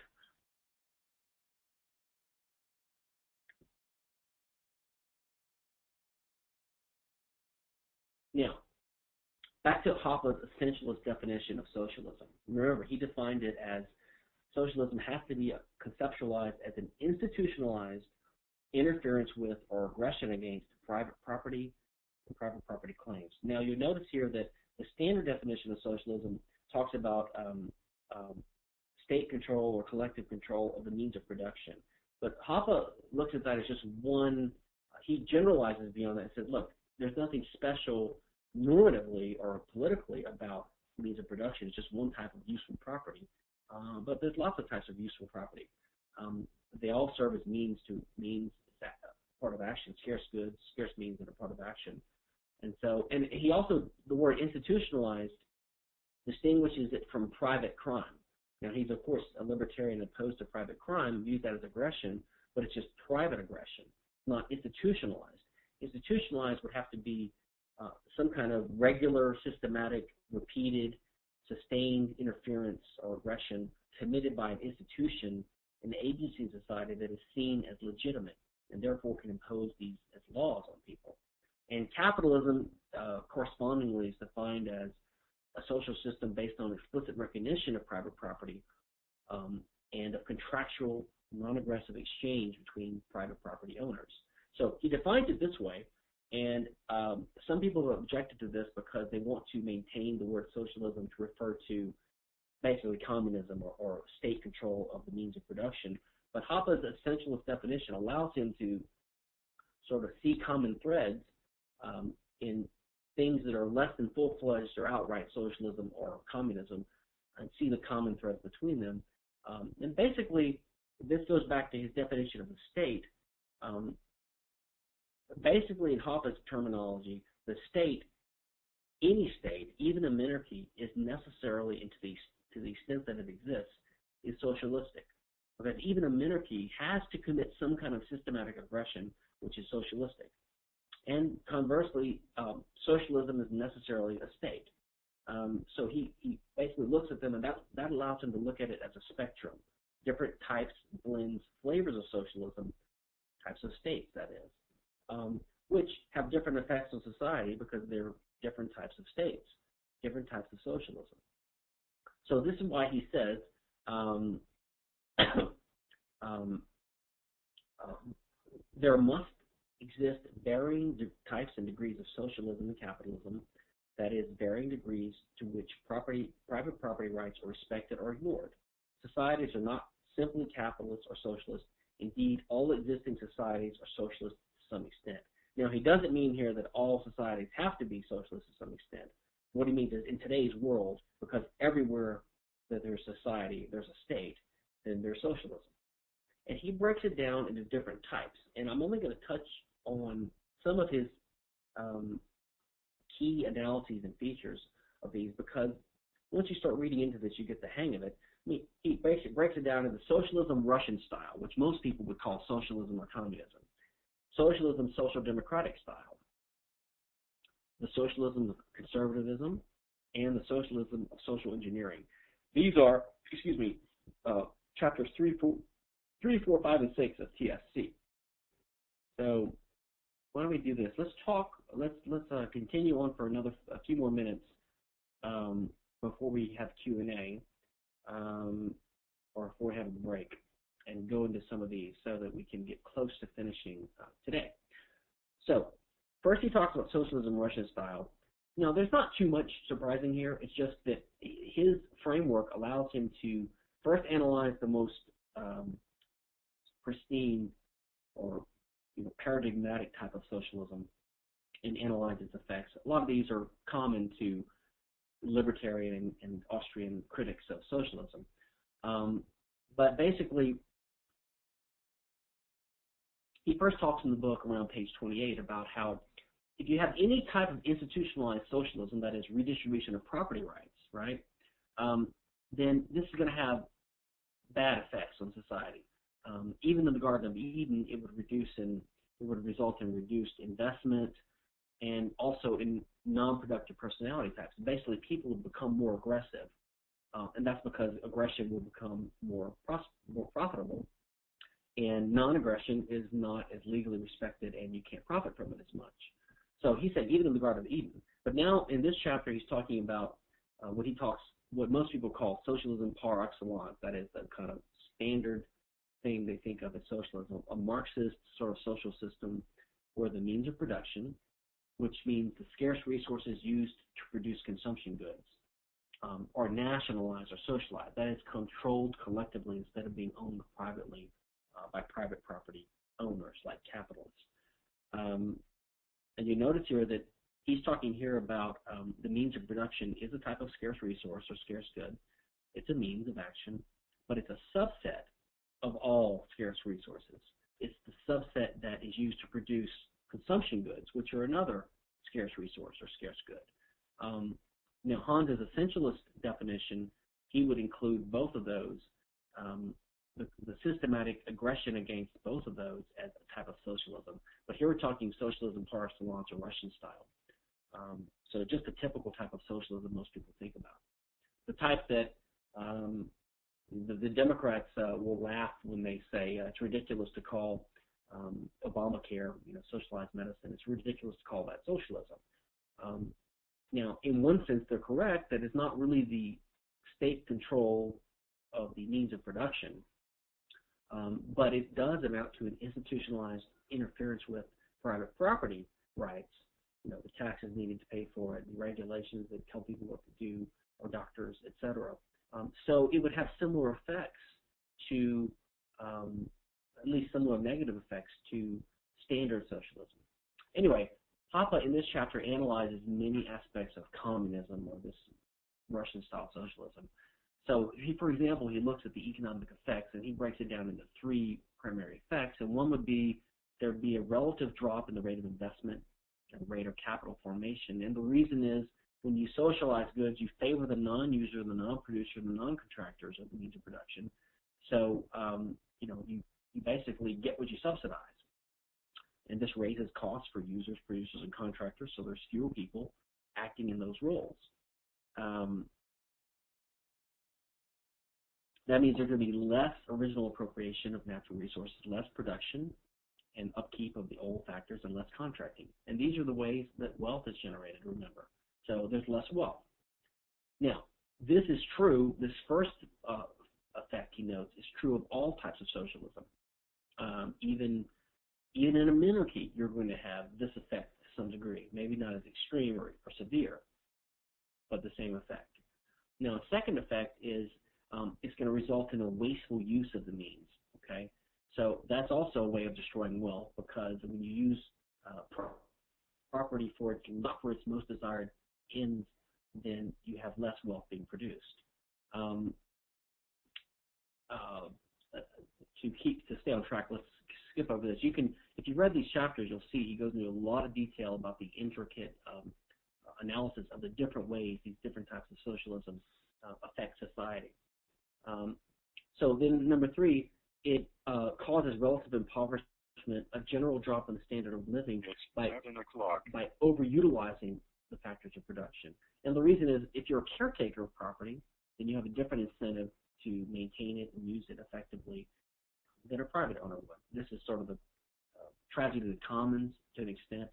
Now, back to Hoppe's essentialist definition of socialism. Remember, he defined it as socialism has to be conceptualized as an institutionalized interference with or aggression against private property and private property claims. Now, you notice here that the standard definition of socialism talks about um, um, state control or collective control of the means of production. But Hoppe looks at that as just one, he generalizes beyond that and says, look, there's nothing special normatively or politically about means of production. It's just one type of useful property. Uh, but there's lots of types of useful property. Um, they all serve as means to means that part of action, scarce goods, scarce means that are part of action. And so, and he also, the word institutionalized distinguishes it from private crime. Now, he's, of course, a libertarian opposed to private crime, views that as aggression, but it's just private aggression, not institutionalized. Institutionalized would have to be uh, some kind of regular, systematic, repeated sustained interference or aggression committed by an institution, an agency in society that is seen as legitimate and therefore can impose these as laws on people. And capitalism, uh, correspondingly, is defined as a social system based on explicit recognition of private property um, and of contractual, non-aggressive exchange between private property owners. So he defines it this way, and um, some people have objected to this because they want to maintain the word socialism to refer to basically communism or, or state control of the means of production. But Hoppe's essentialist definition allows him to sort of see common threads um, in things that are less than full-fledged or outright socialism or communism and see the common thread between them. Um, and basically, this goes back to his definition of the state. Um, basically, in Hoppe's terminology, the state, any state, even a monarchy, is necessarily, to the, to the extent that it exists, is socialistic. Because even a monarchy has to commit some kind of systematic aggression, which is socialistic. And conversely, um, socialism is necessarily a state. Um, so he, he basically looks at them, and that, that allows him to look at it as a spectrum. Different types, blends, flavors of socialism, types of states, that is um, which have different effects on society because they're different types of states, different types of socialism. So this is why he says um, um, um, there must exist varying types and degrees of socialism and capitalism, that is, varying degrees to which property, private property rights are respected or ignored. Societies are not simply capitalist or socialist. Indeed, all existing societies are socialist to some extent. Now, he doesn't mean here that all societies have to be socialist to some extent. What he means is in today's world, because everywhere that there's society, there's a state, then there's socialism. And he breaks it down into different types. And I'm only going to touch on some of his um, key analyses and features of these because once you start reading into this, you get the hang of it. I mean, he basically breaks it down into socialism Russian style, which most people would call socialism or communism socialism social democratic style, the socialism of conservatism, and the socialism of social engineering. These are, excuse me, uh, chapters three, four, three, four, five, and six of TSC. So why don't we do this? Let's talk. Let's let's uh, continue on for another a few more minutes um, before we have Q and A, um, or before we have a break, and go into some of these so that we can get close to finishing uh, today. So first, he talks about socialism Russian style. Now, there's not too much surprising here. It's just that his framework allows him to first analyze the most um, pristine or you know, paradigmatic type of socialism and analyze its effects. A lot of these are common to libertarian and Austrian critics of socialism. Um, but basically, he first talks in the book around page 28 about how if you have any type of institutionalized socialism, that is redistribution of property rights, right, um, then this is going to have bad effects on society. Um, even in the Garden of Eden, it would reduce in it would result in reduced investment and also in non-productive personality types. Basically, people would become more aggressive, uh, and that's because aggression will become more pros- more profitable, and non-aggression is not as legally respected, and you can't profit from it as much. So he said even in the Garden of Eden. But now in this chapter, he's talking about uh, what he talks, what most people call socialism par excellence. That is the kind of standard thing they think of as socialism, a Marxist sort of social system where the means of production, which means the scarce resources used to produce consumption goods, um, are nationalized or socialized. That is controlled collectively instead of being owned privately uh, by private property owners like capitalists. Um, and you notice here that he's talking here about um, the means of production is a type of scarce resource or scarce good. It's a means of action, but it's a subset of all scarce resources. It's the subset that is used to produce consumption goods, which are another scarce resource or scarce good. Um, now, Hans's essentialist definition, he would include both of those, um, the, the, systematic aggression against both of those as a type of socialism. But here we're talking socialism par excellence or Russian style. Um, so just a typical type of socialism most people think about. The type that um, the, the Democrats uh, will laugh when they say uh, it's ridiculous to call um, Obamacare, you know, socialized medicine. It's ridiculous to call that socialism. Um, now, in one sense, they're correct that it's not really the state control of the means of production, um, but it does amount to an institutionalized interference with private property rights. You know, the taxes needed to pay for it, the regulations that tell people what to do, or doctors, et cetera. Um, so it would have similar effects to, um, at least similar negative effects to standard socialism. Anyway, Hoppe in this chapter analyzes many aspects of communism or this Russian-style socialism. So, he, for example, he looks at the economic effects and he breaks it down into three primary effects. And one would be there'd be a relative drop in the rate of investment and rate of capital formation. And the reason is when you socialize goods, you favor the non-user, the non-producer, the non-contractors of the means of production. So, um, you know, you, you basically get what you subsidize. And this raises costs for users, producers, and contractors, so there's fewer people acting in those roles. Um, that means there's going to be less original appropriation of natural resources, less production and upkeep of the old factors, and less contracting. And these are the ways that wealth is generated, remember. So there's less wealth. Now, this is true, this first uh, effect he notes is true of all types of socialism. Um, even, even in a monarchy, you're going to have this effect to some degree, maybe not as extreme or, or severe, but the same effect. Now, a second effect is um, it's going to result in a wasteful use of the means. Okay, so that's also a way of destroying wealth because when you use uh, property for its for its most desired ends, then you have less wealth being produced. Um, uh, to keep to stay on track, let's skip over this. You can, if you read these chapters, you'll see he goes into a lot of detail about the intricate um, analysis of the different ways these different types of socialism uh, affect society. Um, so then, number three, it uh, causes relative impoverishment, a general drop in the standard of living by, by overutilizing the factors of production. And the reason is if you're a caretaker of property, then you have a different incentive to maintain it and use it effectively than a private owner would. This is sort of the uh, tragedy of the commons to an extent,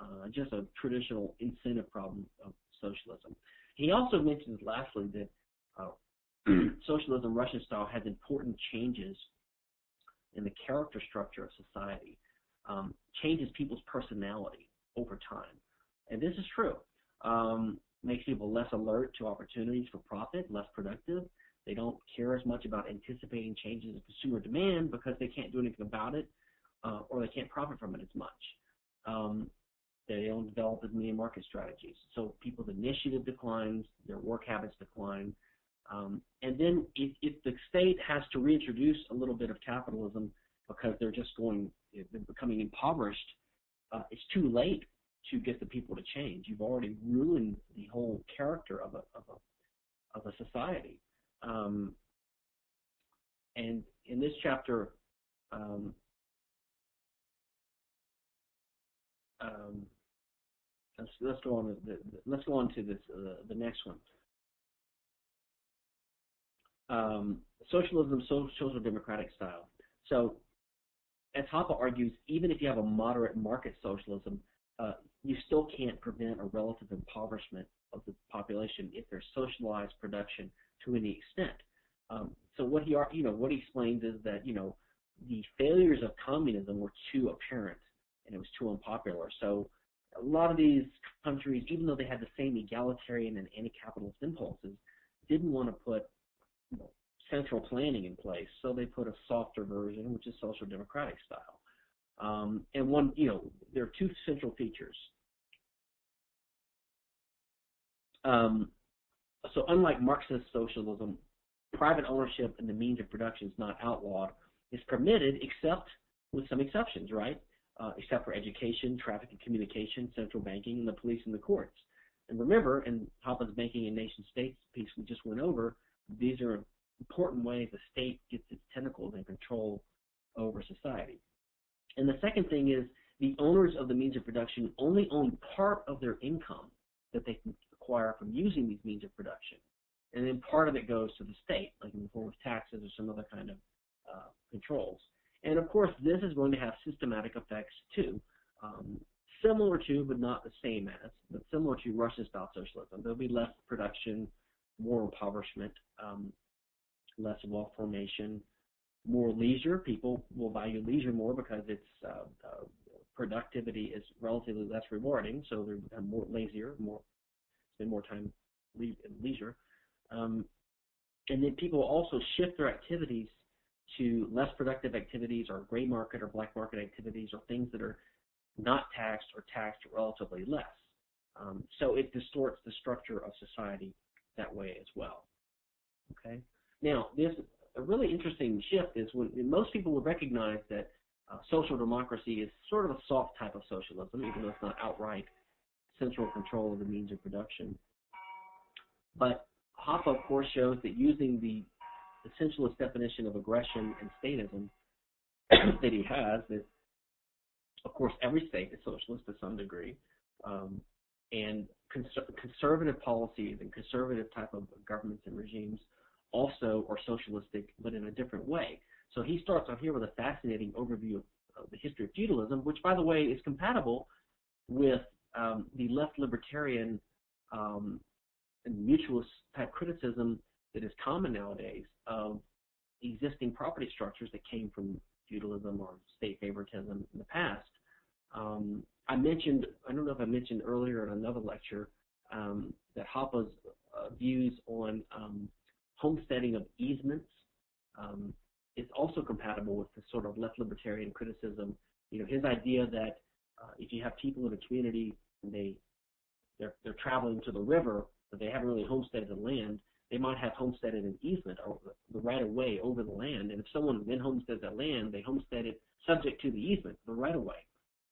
uh, just a traditional incentive problem of socialism. He also mentions, lastly, that uh, socialism, Russian style, has important changes in the character structure of society, um, changes people's personality over time. And this is true. Um, makes people less alert to opportunities for profit, less productive. They don't care as much about anticipating changes in consumer demand because they can't do anything about it uh, or they can't profit from it as much. Um, they don't develop as many market strategies. So people's initiative declines, their work habits decline. Um, and then if, if, the state has to reintroduce a little bit of capitalism because they're just going, they're becoming impoverished, uh, it's too late to get the people to change. You've already ruined the whole character of a, of a, of a society. Um, and in this chapter, um, um, let's, let's go on. The, the, let's go on to this uh, the next one. Um, socialism, social democratic style. So, as Hoppe argues, even if you have a moderate market socialism, uh, you still can't prevent a relative impoverishment of the population if there's socialized production to any extent. Um, so what he you know what he explains is that you know the failures of communism were too apparent and it was too unpopular. So a lot of these countries, even though they had the same egalitarian and anti-capitalist impulses, didn't want to put you know, central planning in place. So they put a softer version, which is social democratic style. Um, and one, you know, there are two central features. Um, so unlike Marxist socialism, private ownership and the means of production is not outlawed. It's permitted except with some exceptions, right? Uh, except for education, traffic and communication, central banking, and the police and the courts. And remember, in Hoppe's Banking and Nation States piece we just went over, these are important ways the state gets its tentacles and control over society. And the second thing is the owners of the means of production only own part of their income that they can acquire from using these means of production. And then part of it goes to the state, like in the form of taxes or some other kind of uh, controls. And of course, this is going to have systematic effects too, um, similar to, but not the same as, but similar to Russian-style socialism. There'll be less production, more impoverishment, um, less wealth formation, more leisure. People will value leisure more because its uh, uh, productivity is relatively less rewarding, so they're more lazier, more spend more time le leisure. Um, and then people also shift their activities to less productive activities or gray market or black market activities or things that are not taxed or taxed relatively less. Um, so it distorts the structure of society that way as well. Okay. Now, this a really interesting shift is when most people would recognize that uh, social democracy is sort of a soft type of socialism, even though it's not outright central control of the means of production. But Hoppe, of course, shows that using the essentialist definition of aggression and statism that he has, that of course every state is socialist to some degree, um, and cons conservative policies and conservative type of governments and regimes also are socialistic, but in a different way. So he starts out here with a fascinating overview of, the history of feudalism, which, by the way, is compatible with um, the left libertarian um, and mutualist type criticism that is common nowadays of existing property structures that came from feudalism or state favoritism in the past. Um, I mentioned, I don't know if I mentioned earlier in another lecture, um, that Hoppe's uh, views on um, homesteading of easements um, is also compatible with the sort of left libertarian criticism. You know, his idea that uh, if you have people in a community and they they're, they're traveling to the river, but they haven't really homesteaded the land, they might have homesteaded an easement the right of way over the land. And if someone then homesteads that land, they homestead it subject to the easement, the right of way.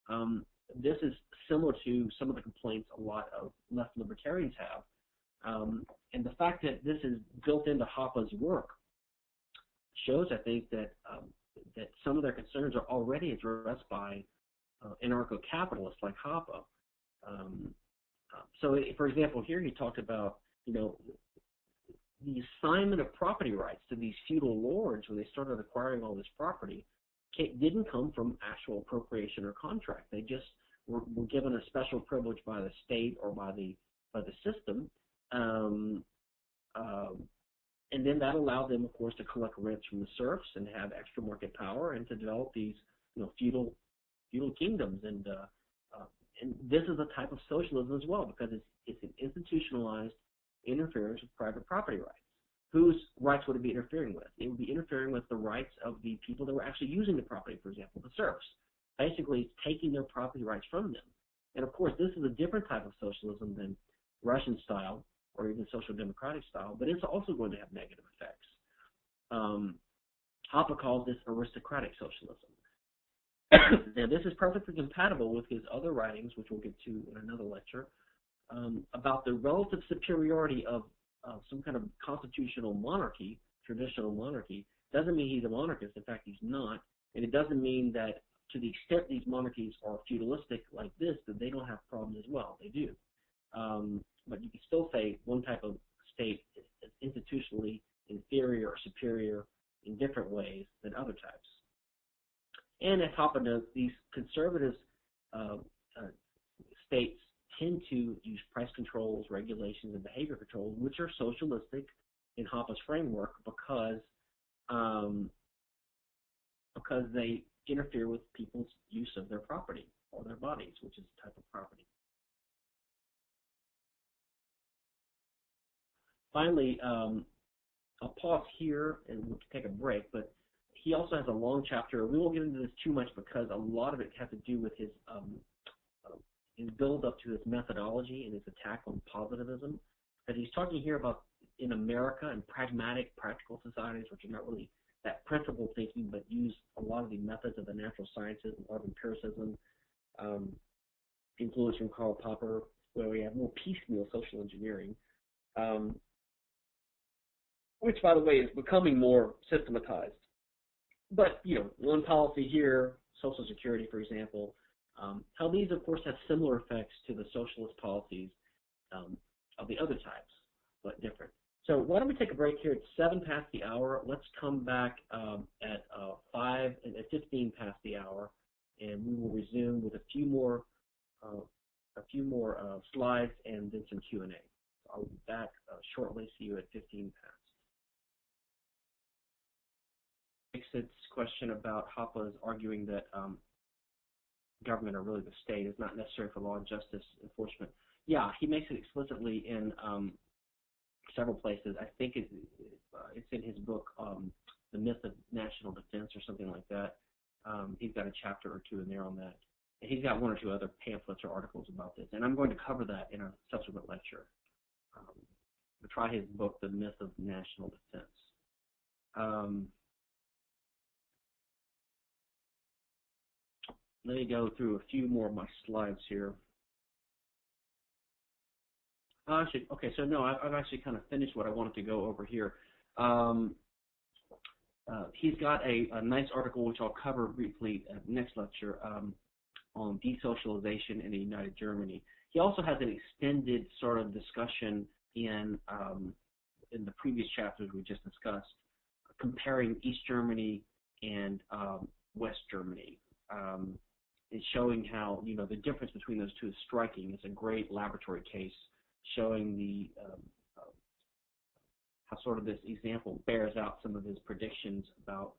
Um, this is similar to some of the complaints a lot of left libertarians have um, and the fact that this is built into Hoppe's work shows, I think, that um, that some of their concerns are already addressed by uh, anarcho-capitalists like Hoppe. Um, uh, so, for example, here he talked about, you know, the assignment of property rights to these feudal lords when they started acquiring all this property didn't come from actual appropriation or contract. They just were, were given a special privilege by the state or by the by the system, um, um, and then that allowed them, of course, to collect rents from the serfs and have extra market power and to develop these, you know, feudal feudal kingdoms. And uh, uh, and this is a type of socialism as well because it's it's an institutionalized interference with private property rights. Whose rights would it be interfering with? It would be interfering with the rights of the people that were actually using the property, for example, the serfs. Basically, it's taking their property rights from them. And of course, this is a different type of socialism than Russian style or even social democratic style, but it's also going to have negative effects. Um, Hoppe calls this aristocratic socialism. now, this is perfectly compatible with his other writings, which we'll get to in another lecture, um, about the relative superiority of, some kind of constitutional monarchy, traditional monarchy. Doesn't mean he's a monarchist. In fact, he's not. And it doesn't mean that to the extent these monarchies are feudalistic like this, that they don't have problems as well. They do. Um, but you can still say one type of state is institutionally inferior or superior in different ways than other types. And as Hoppe notes, these conservative uh, uh, states tend to use price controls, regulations, and behavior controls, which are socialistic in Hoppe's framework because um, because they interfere with people's use of their property or their bodies, which is a type of property. Finally, um, I'll pause here and we'll take a break, but he also has a long chapter. We won't get into this too much because a lot of it has to do with his um, uh, his build up to his methodology and his attack on positivism. But he's talking here about in America and pragmatic, practical societies, which are not really that principle thinking, but use a lot of the methods of the natural sciences, a lot of empiricism, um, influence from Karl Popper, where we have more piecemeal social engineering. Um, which, by the way, is becoming more systematized. But, you know, one policy here, Social Security, for example, um, how these, of course, have similar effects to the socialist policies um, of the other types, but different. So why don't we take a break here? It's 7 past the hour. Let's come back um, at uh, 5 and at 15 past the hour, and we will resume with a few more uh, a few more uh, slides and then some Q&A. I'll be back uh, shortly. See you at 15 past. Its question about Hoppe's arguing that um, government or really the state is not necessary for law and justice enforcement. Yeah, he makes it explicitly in um, several places. I think it, uh, it's in his book, um, The Myth of National Defense or something like that. Um, he's got a chapter or two in there on that. And he's got one or two other pamphlets or articles about this. And I'm going to cover that in a subsequent lecture. Um, try his book, The Myth of National Defense. Um, let me go through a few more of my slides here. Uh, actually, okay, so no, I've, actually kind of finished what I wanted to go over here. Um, uh, he's got a, a, nice article which I'll cover briefly at next lecture um, on desocialization in the United Germany. He also has an extended sort of discussion in um, in the previous chapters we just discussed, comparing East Germany and um, West Germany. Is showing how you know the difference between those two is striking. It's a great laboratory case showing the um, uh, how sort of this example bears out some of his predictions about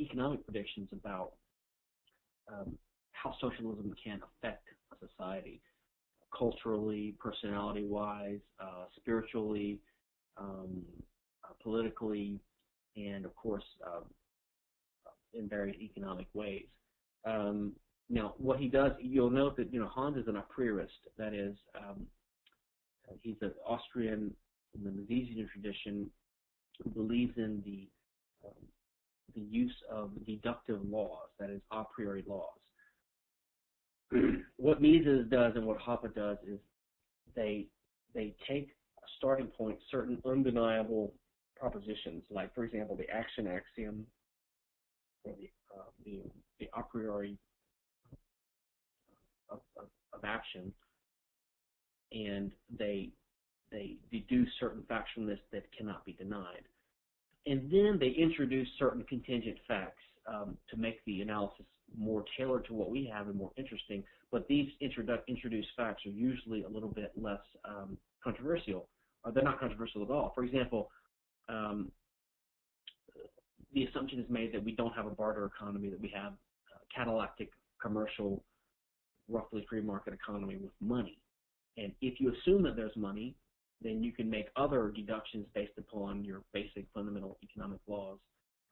economic predictions about um, how socialism can affect a society culturally, personality-wise, uh, spiritually, um, uh, politically, and of course um, in various economic ways. Um, now, what he does, you'll note that you know Hans is an a priorist. That is, um, he's an Austrian in the Misesian tradition who believes in the um, the use of deductive laws, that is, a priori laws. what Mises does and what Hoppe does is they they take a starting point, certain undeniable propositions, like for example the action axiom or the uh, the, the a priori of, of, of action, and they they deduce certain facts from this that cannot be denied. And then they introduce certain contingent facts um, to make the analysis more tailored to what we have and more interesting. But these introdu- introduced facts are usually a little bit less um, controversial, or they're not controversial at all. For example, um, the assumption is made that we don't have a barter economy, that we have a catallactic commercial, roughly free market economy with money. And if you assume that there's money, then you can make other deductions based upon your basic fundamental economic laws,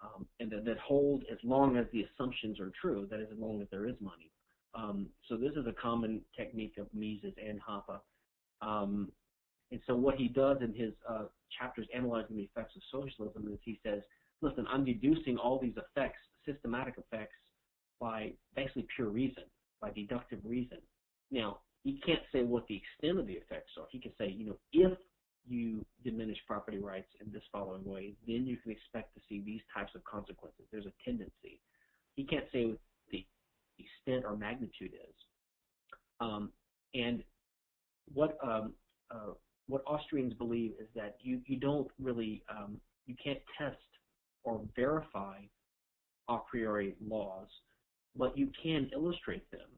um, and that, that hold as long as the assumptions are true, that is, as long as there is money. Um, so this is a common technique of Mises and Hoppe. Um, and so what he does in his uh, chapters analyzing the effects of socialism is he says, listen, I'm deducing all these effects, systematic effects, by basically pure reason, by deductive reason. Now, he can't say what the extent of the effects are. He can say, you know, if you diminish property rights in this following way, then you can expect to see these types of consequences. There's a tendency. He can't say what the extent or magnitude is. Um, and what um, uh, what Austrians believe is that you you don't really um, you can't test or verify a priori laws, but you can illustrate them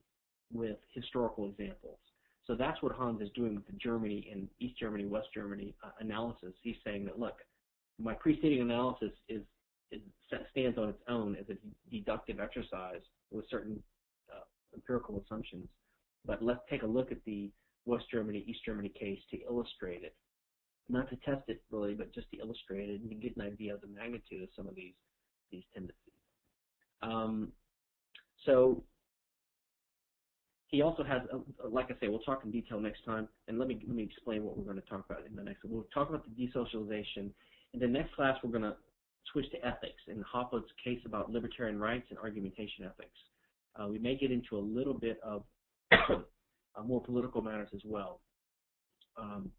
with historical examples. So that's what Hans is doing with the Germany and East Germany, West Germany uh, analysis. He's saying that, look, my preceding analysis is, is stands on its own as a deductive exercise with certain uh, empirical assumptions. But let's take a look at the West Germany, East Germany case to illustrate it. Not to test it really, but just to illustrate it and to get an idea of the magnitude of some of these these tendencies. Um, so he also has, a, like I say, we'll talk in detail next time, and let me let me explain what we're going to talk about in the next. We'll talk about the desocialization. In the next class, we're going to switch to ethics and Hoppe's case about libertarian rights and argumentation ethics. Uh, we may get into a little bit of uh, more political matters as well. Um,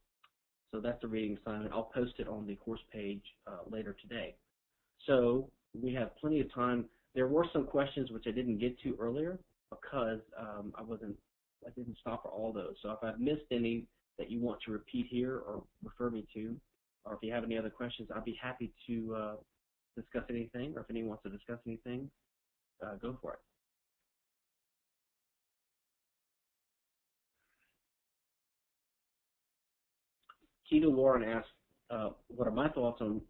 so that's the reading assignment. I'll post it on the course page uh, later today. So we have plenty of time. There were some questions which I didn't get to earlier because um, I wasn't, I didn't stop for all those. So if I've missed any that you want to repeat here or refer me to, or if you have any other questions, I'd be happy to uh, discuss anything, or if anyone wants to discuss anything, uh, go for it. Keto Warren asked, uh, what are my thoughts on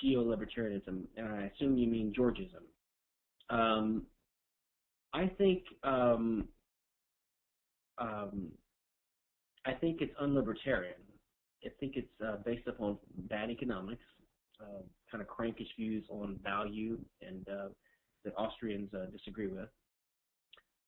geo-libertarianism? And I assume you mean Georgism. Um, I think um, um, I think it's unlibertarian. I think it's uh, based upon bad economics, uh, kind of crankish views on value, and uh, that Austrians uh, disagree with.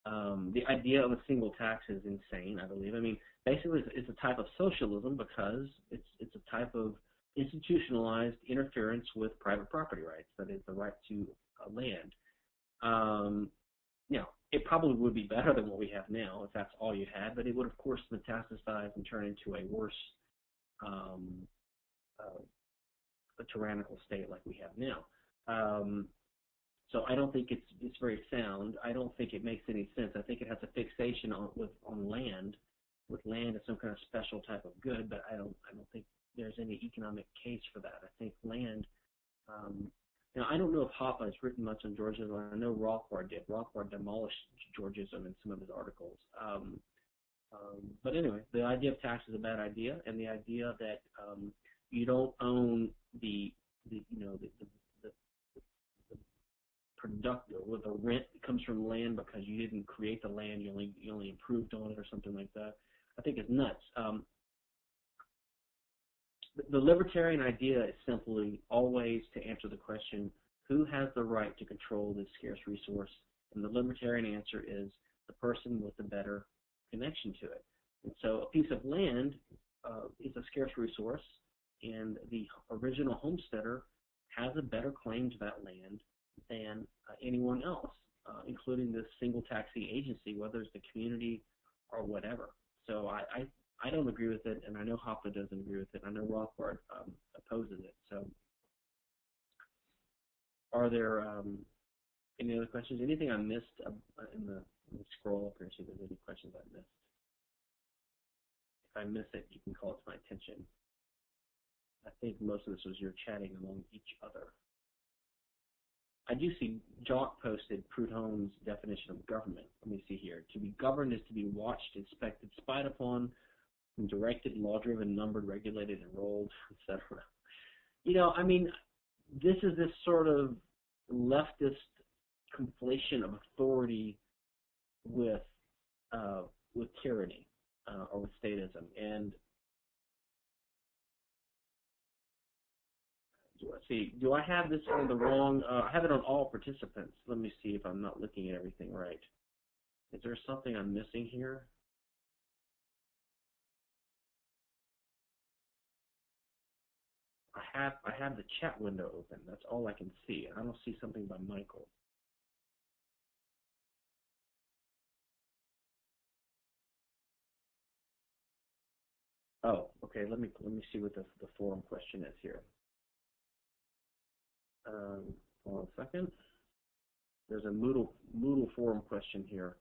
Um, the idea of a single tax is insane. I believe. I mean, basically, it's, it's a type of socialism because it's it's a type of institutionalized interference with private property rights. That is the right to uh, land. Um, you know, it probably would be better than what we have now if that's all you had, but it would, of course, metastasize and turn into a worse, um, uh, a tyrannical state like we have now. Um, so I don't think it's it's very sound. I don't think it makes any sense. I think it has a fixation on with on land, with land as some kind of special type of good, but I don't I don't think there's any economic case for that. I think land um, now, I don't know if Hoppe has written much on Georgism. I know Rothbard did. Rothbard demolished Georgism in some of his articles. Um, um, but anyway, the idea of tax is a bad idea, and the idea that um, you don't own the, the you know, the, the, the, the productive or the rent comes from land because you didn't create the land, you only you only improved on it or something like that. I think is nuts. Um, the libertarian idea is simply always to answer the question, who has the right to control this scarce resource? And the libertarian answer is the person with the better connection to it. And so a piece of land uh, is a scarce resource, and the original homesteader has a better claim to that land than uh, anyone else, uh, including this single taxi agency, whether it's the community or whatever. So I, I I don't agree with it, and I know Hoppe doesn't agree with it. I know Rothbard um, opposes it. So, are there um, any other questions? Anything I missed uh, in the scroll up here? See if there's any questions I missed. If I miss it, you can call it to my attention. I think most of this was your chatting among each other. I do see Jock posted Proudhon's definition of government. Let me see here. To be governed is to be watched, inspected, spied upon, directed, law-driven, numbered, regulated, enrolled, etc. You know, I mean, this is this sort of leftist conflation of authority with uh, with tyranny uh, or with statism, and let's see, do I have this on the wrong, uh, I have it on all participants. Let me see if I'm not looking at everything right. Is there something I'm missing here? I have I have the chat window open. That's all I can see. I don't see something by Michael. Oh, okay. Let me let me see what the the forum question is here. Um, hold on a second. There's a Moodle Moodle forum question here,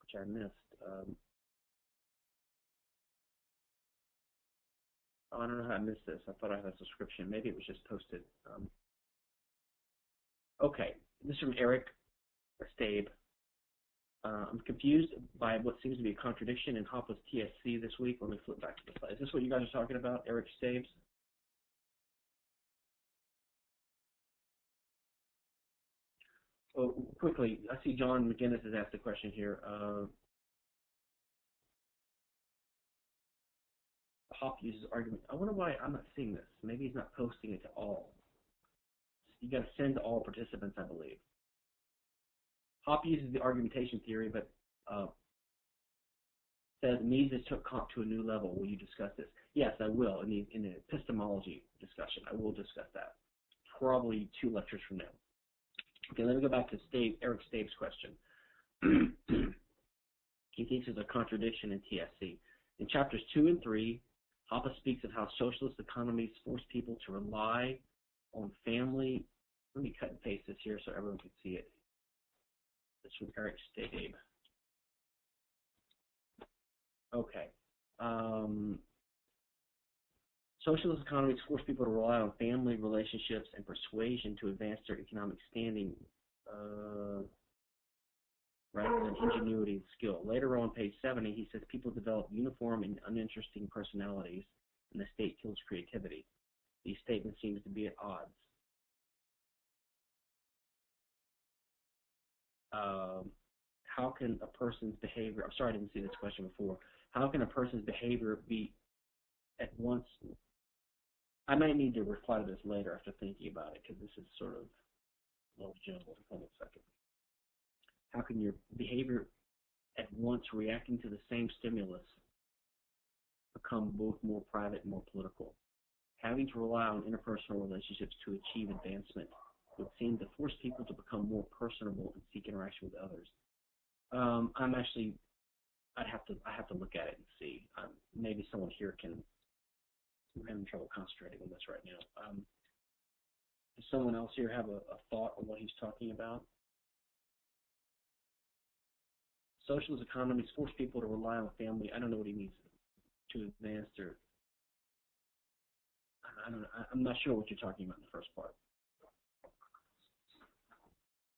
which I missed. Um, oh, I don't know how I missed this. I thought I had a subscription. Maybe it was just posted. Um, okay, this is from Eric Stabe. Uh, I'm confused by what seems to be a contradiction in Hoppe's TSC this week. Let me flip back to the slide. Is this what you guys are talking about, Eric Stabes? Oh, quickly, I see John McGinnis has asked a question here. Uh, Hoppe uses argument. I wonder why I'm not seeing this. Maybe he's not posting it to all. You got to send to all participants, I believe. Hoppe uses the argumentation theory, but uh, says Mises took Kant to a new level. Will you discuss this? Yes, I will in the in the epistemology discussion. I will discuss that. Probably two lectures from now. Okay, let me go back to Stave, Eric Stave's question. he thinks there's a contradiction in TSC. In chapters two and three, Hoppe speaks of how socialist economies force people to rely on family. Let me cut and paste this here so everyone can see it. This from Eric Stabe. Okay. Um, Socialist economies force people to rely on family relationships and persuasion to advance their economic standing uh, rather than ingenuity and skill. Later on, page 70, he says people develop uniform and uninteresting personalities, and the state kills creativity. These statements seem to be at odds. Um, how can a person's behavior, I'm sorry I didn't see this question before, how can a person's behavior be at once I might need to reply to this later after thinking about it because this is sort of a little jumbled. Hold on a second. How can your behavior at once reacting to the same stimulus become both more private and more political? Having to rely on interpersonal relationships to achieve advancement would seem to force people to become more personable and seek interaction with others. Um, I'm actually, I'd have to, I have to look at it and see. Um, maybe someone here can I'm having trouble concentrating on this right now. Um, does someone else here have a, a thought on what he's talking about? Socialist economies force people to rely on family. I don't know what he means to advance their. I don't. Know, I'm not sure what you're talking about in the first part.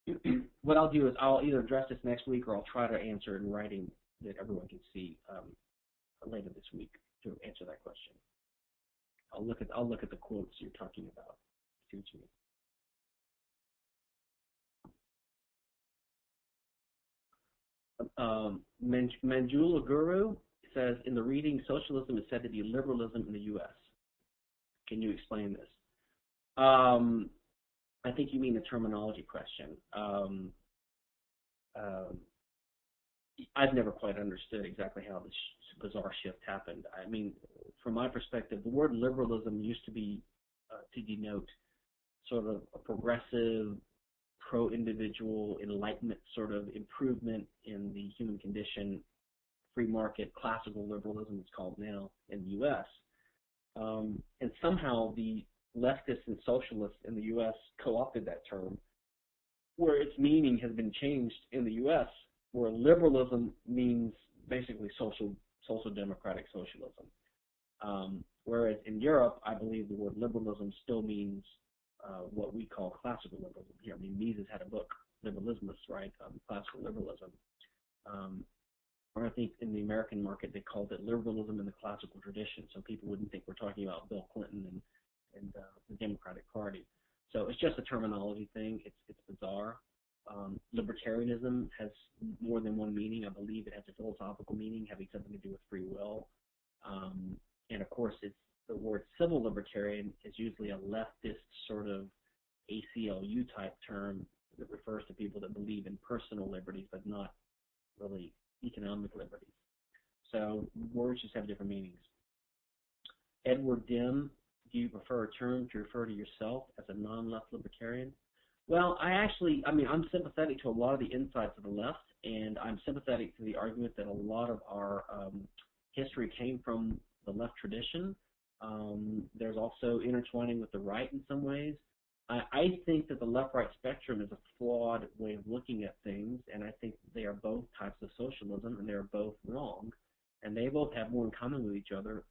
what I'll do is I'll either address this next week or I'll try to answer in writing that everyone can see um, later this week to answer that question. I'll look at I'll look at the quotes you're talking about. See what you mean. Um, Manjula Guru says in the reading, socialism is said to be liberalism in the U.S. Can you explain this? Um, I think you mean the terminology question. Um, um, I've never quite understood exactly how this bizarre shift happened. I mean, from my perspective, the word liberalism used to be uh, to denote sort of a progressive, pro-individual, enlightenment sort of improvement in the human condition, free market, classical liberalism it's called now in the U.S. Um, and somehow the leftists and socialists in the U.S. co-opted that term, where its meaning has been changed in the U.S., where liberalism means basically social social democratic socialism. Um, whereas in Europe, I believe the word liberalism still means uh, what we call classical liberalism here. I mean, Mises had a book, Liberalismus, right? Um, classical liberalism. Um, or I think in the American market they called it liberalism in the classical tradition, so people wouldn't think we're talking about Bill Clinton and and uh, the Democratic Party. So it's just a terminology thing. It's it's bizarre. Um, libertarianism has more than one meaning. I believe it has a philosophical meaning having something to do with free will. Um, and of course, it's the word civil libertarian is usually a leftist sort of ACLU type term that refers to people that believe in personal liberties but not really economic liberties. So words just have different meanings. Edward Dim, do you prefer a term to refer to yourself as a non-left libertarian? Well, I actually, I mean, I'm sympathetic to a lot of the insights of the left, and I'm sympathetic to the argument that a lot of our um, history came from the left tradition. Um, there's also intertwining with the right in some ways. I, I think that the left-right spectrum is a flawed way of looking at things, and I think they are both types of socialism, and they are both wrong, and they both have more in common with each other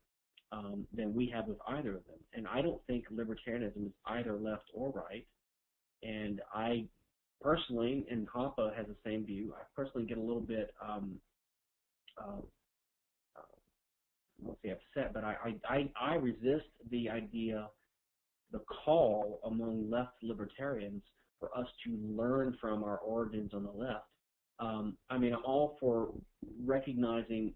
um, than we have with either of them. And I don't think libertarianism is either left or right. And I personally, and Hoppe has the same view. I personally get a little bit, um, uh, I won't say upset, but I, I, I resist the idea, the call among left libertarians for us to learn from our origins on the left. Um, I mean, I'm all for recognizing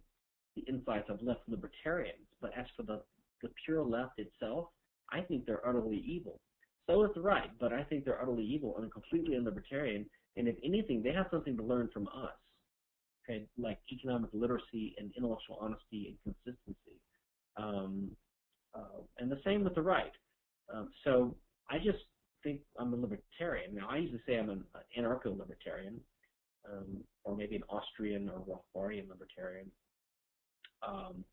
the insights of left libertarians, but as for the, the pure left itself, I think they're utterly evil. So is the right, but I think they're utterly evil and completely unlibertarian. And if anything, they have something to learn from us. Like economic literacy and intellectual honesty and consistency. Um, uh, and the same with the right. Um, so I just think I'm a libertarian. Now I usually say I'm an anarcho-libertarian, um, or maybe an Austrian or Rothbardian libertarian. Um,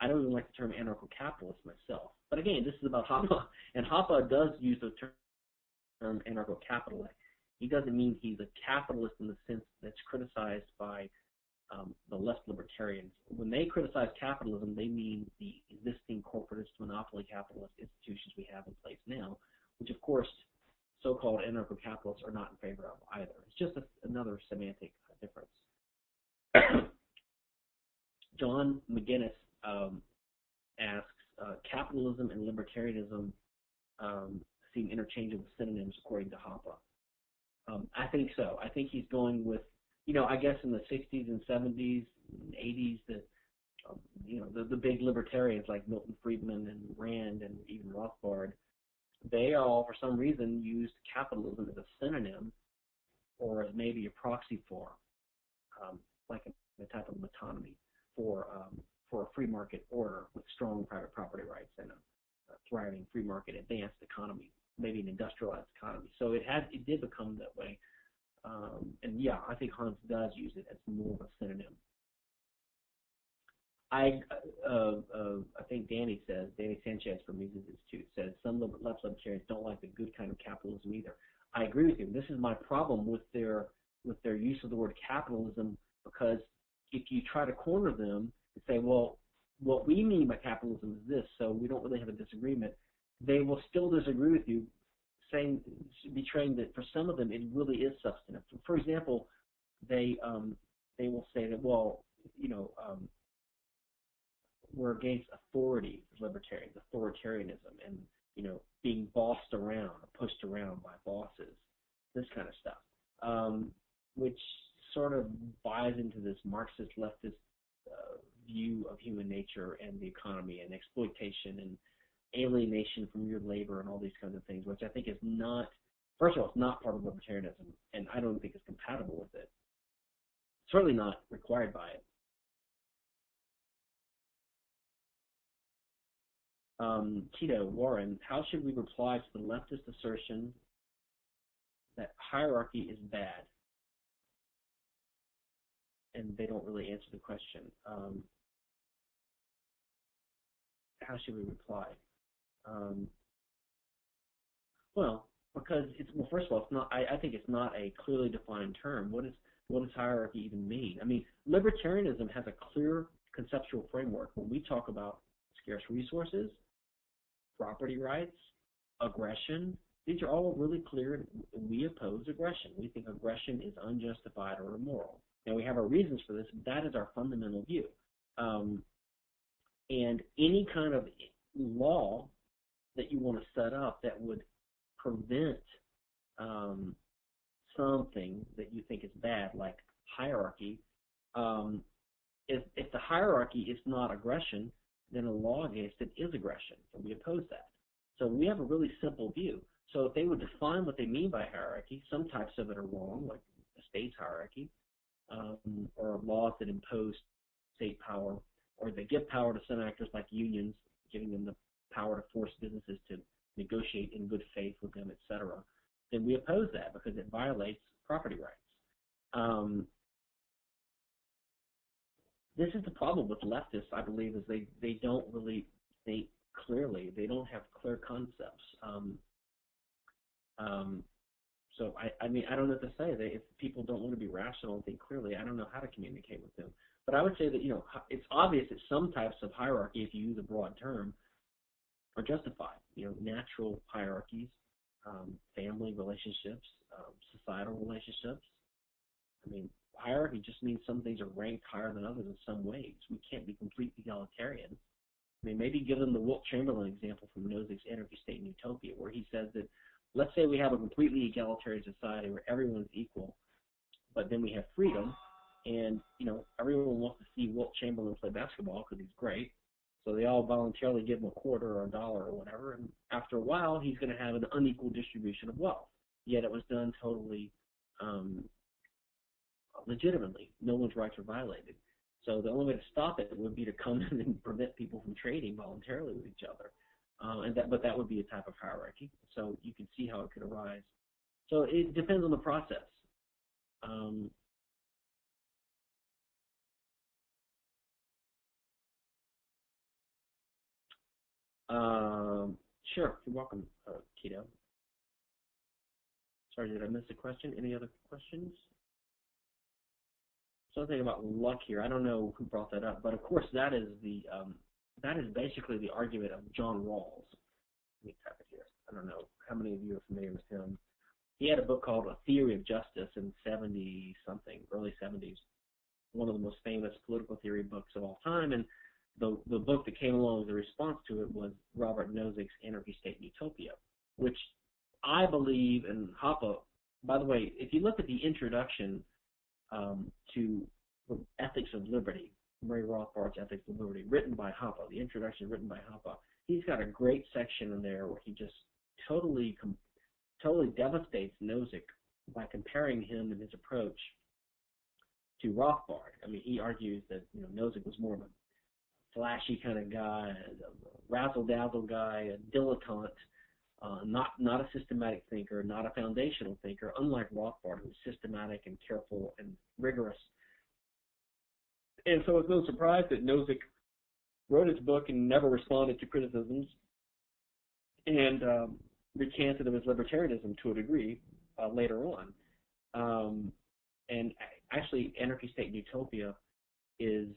I don't even like the term anarcho-capitalist myself. But again, this is about Hoppe, and Hoppe does use the term anarcho-capitalist. He doesn't mean he's a capitalist in the sense that's criticized by um, the left libertarians. When they criticize capitalism, they mean the existing corporatist monopoly capitalist institutions we have in place now, which of course so-called anarcho-capitalists are not in favor of either. It's just a, another semantic difference. John McGinnis um, asks, uh, capitalism and libertarianism um, seem interchangeable synonyms according to Hoppe. Um, I think so. I think he's going with, you know, I guess in the 60s and 70s, and 80s, the, you know, the, the big libertarians like Milton Friedman and Rand and even Rothbard, they all, for some reason, used capitalism as a synonym or as maybe a proxy for, um, like a, a type of metonymy for um, for a free market order with strong private property rights and a, a thriving free market advanced economy, maybe an industrialized economy. So it had it did become that way. Um, and yeah, I think Hans does use it as more of a synonym. I uh, uh, I think Danny says Danny Sanchez from Mises Institute says some left libertarians don't like the good kind of capitalism either. I agree with you. This is my problem with their with their use of the word capitalism because if you try to corner them and say, well, what we mean by capitalism is this, so we don't really have a disagreement, they will still disagree with you, saying, betraying that for some of them it really is substantive. For example, they um, they will say that, well, you know, um, we're against authority, libertarians, authoritarianism, and you know, being bossed around, pushed around by bosses, this kind of stuff, um, which sort of buys into this Marxist leftist uh, view of human nature and the economy and exploitation and alienation from your labor and all these kinds of things, which I think is not, first of all, it's not part of libertarianism, and I don't think it's compatible with it. Certainly not required by it. Um, Tito, Warren, how should we reply to the leftist assertion that hierarchy is bad? and they don't really answer the question. Um, how should we reply? Um, well, because it's well, first of all, it's not. I, I think it's not a clearly defined term. What is what does hierarchy even mean? I mean, libertarianism has a clear conceptual framework. When we talk about scarce resources, property rights, aggression. These are all really clear. We oppose aggression. We think aggression is unjustified or immoral. Now we have our reasons for this. That is our fundamental view. Um, and any kind of law that you want to set up that would prevent um, something that you think is bad, like hierarchy, um, if, if the hierarchy is not aggression, then a law against it is aggression, and we oppose that. So we have a really simple view. So if they would define what they mean by hierarchy, some types of it are wrong, like the state's hierarchy, um, or laws that impose state power, or they give power to some actors like unions, giving them the power to force businesses to negotiate in good faith with them, etc., then we oppose that because it violates property rights. Um, this is the problem with leftists, I believe, is they, they don't really think clearly. They don't have clear concepts. Um, um, so I, I mean, I don't know what to say. They, if people don't want to be rational and think clearly, I don't know how to communicate with them. But I would say that you know it's obvious that some types of hierarchy, if you use a broad term, are justified. You know, natural hierarchies, um, family relationships, um, societal relationships. I mean, hierarchy just means some things are ranked higher than others in some ways. We can't be completely egalitarian. I mean, maybe give them the Wilt Chamberlain example from Nozick's Anarchy State and Utopia, where he says that let's say we have a completely egalitarian society where everyone's equal, but then we have freedom, and you know everyone wants to see Wilt Chamberlain play basketball because he's great, so they all voluntarily give him a quarter or a dollar or whatever, and after a while he's going to have an unequal distribution of wealth. Yet it was done totally um, legitimately. No one's rights were violated. So the only way to stop it would be to come in and prevent people from trading voluntarily with each other. Uh, and that, but that would be a type of hierarchy. So you can see how it could arise. So it depends on the process. Um, um, sure, you're welcome, uh, Keto. Sorry, did I miss a question? Any other questions? something about luck here. I don't know who brought that up, but of course that is the um, that is basically the argument of John Rawls. Let me type it here. I don't know how many of you are familiar with him. He had a book called A Theory of Justice in 70 something, early 70s. One of the most famous political theory books of all time, and the the book that came along as a response to it was Robert Nozick's Anarchy State and Utopia, which I believe and Hoppe. By the way, if you look at the introduction um, to Ethics of Liberty, Murray Rothbard's Ethics of Liberty, written by Hoppe, the introduction written by Hoppe. He's got a great section in there where he just totally, totally devastates Nozick by comparing him and his approach to Rothbard. I mean, he argues that you know Nozick was more of a flashy kind of guy, a razzle dazzle guy, a dilettante, uh, not not a systematic thinker, not a foundational thinker, unlike Rothbard, who's systematic and careful and rigorous. And so it's no surprise that Nozick wrote his book and never responded to criticisms, and um, recanted of his libertarianism to a degree uh, later on. Um, and actually, Anarchy State and Utopia is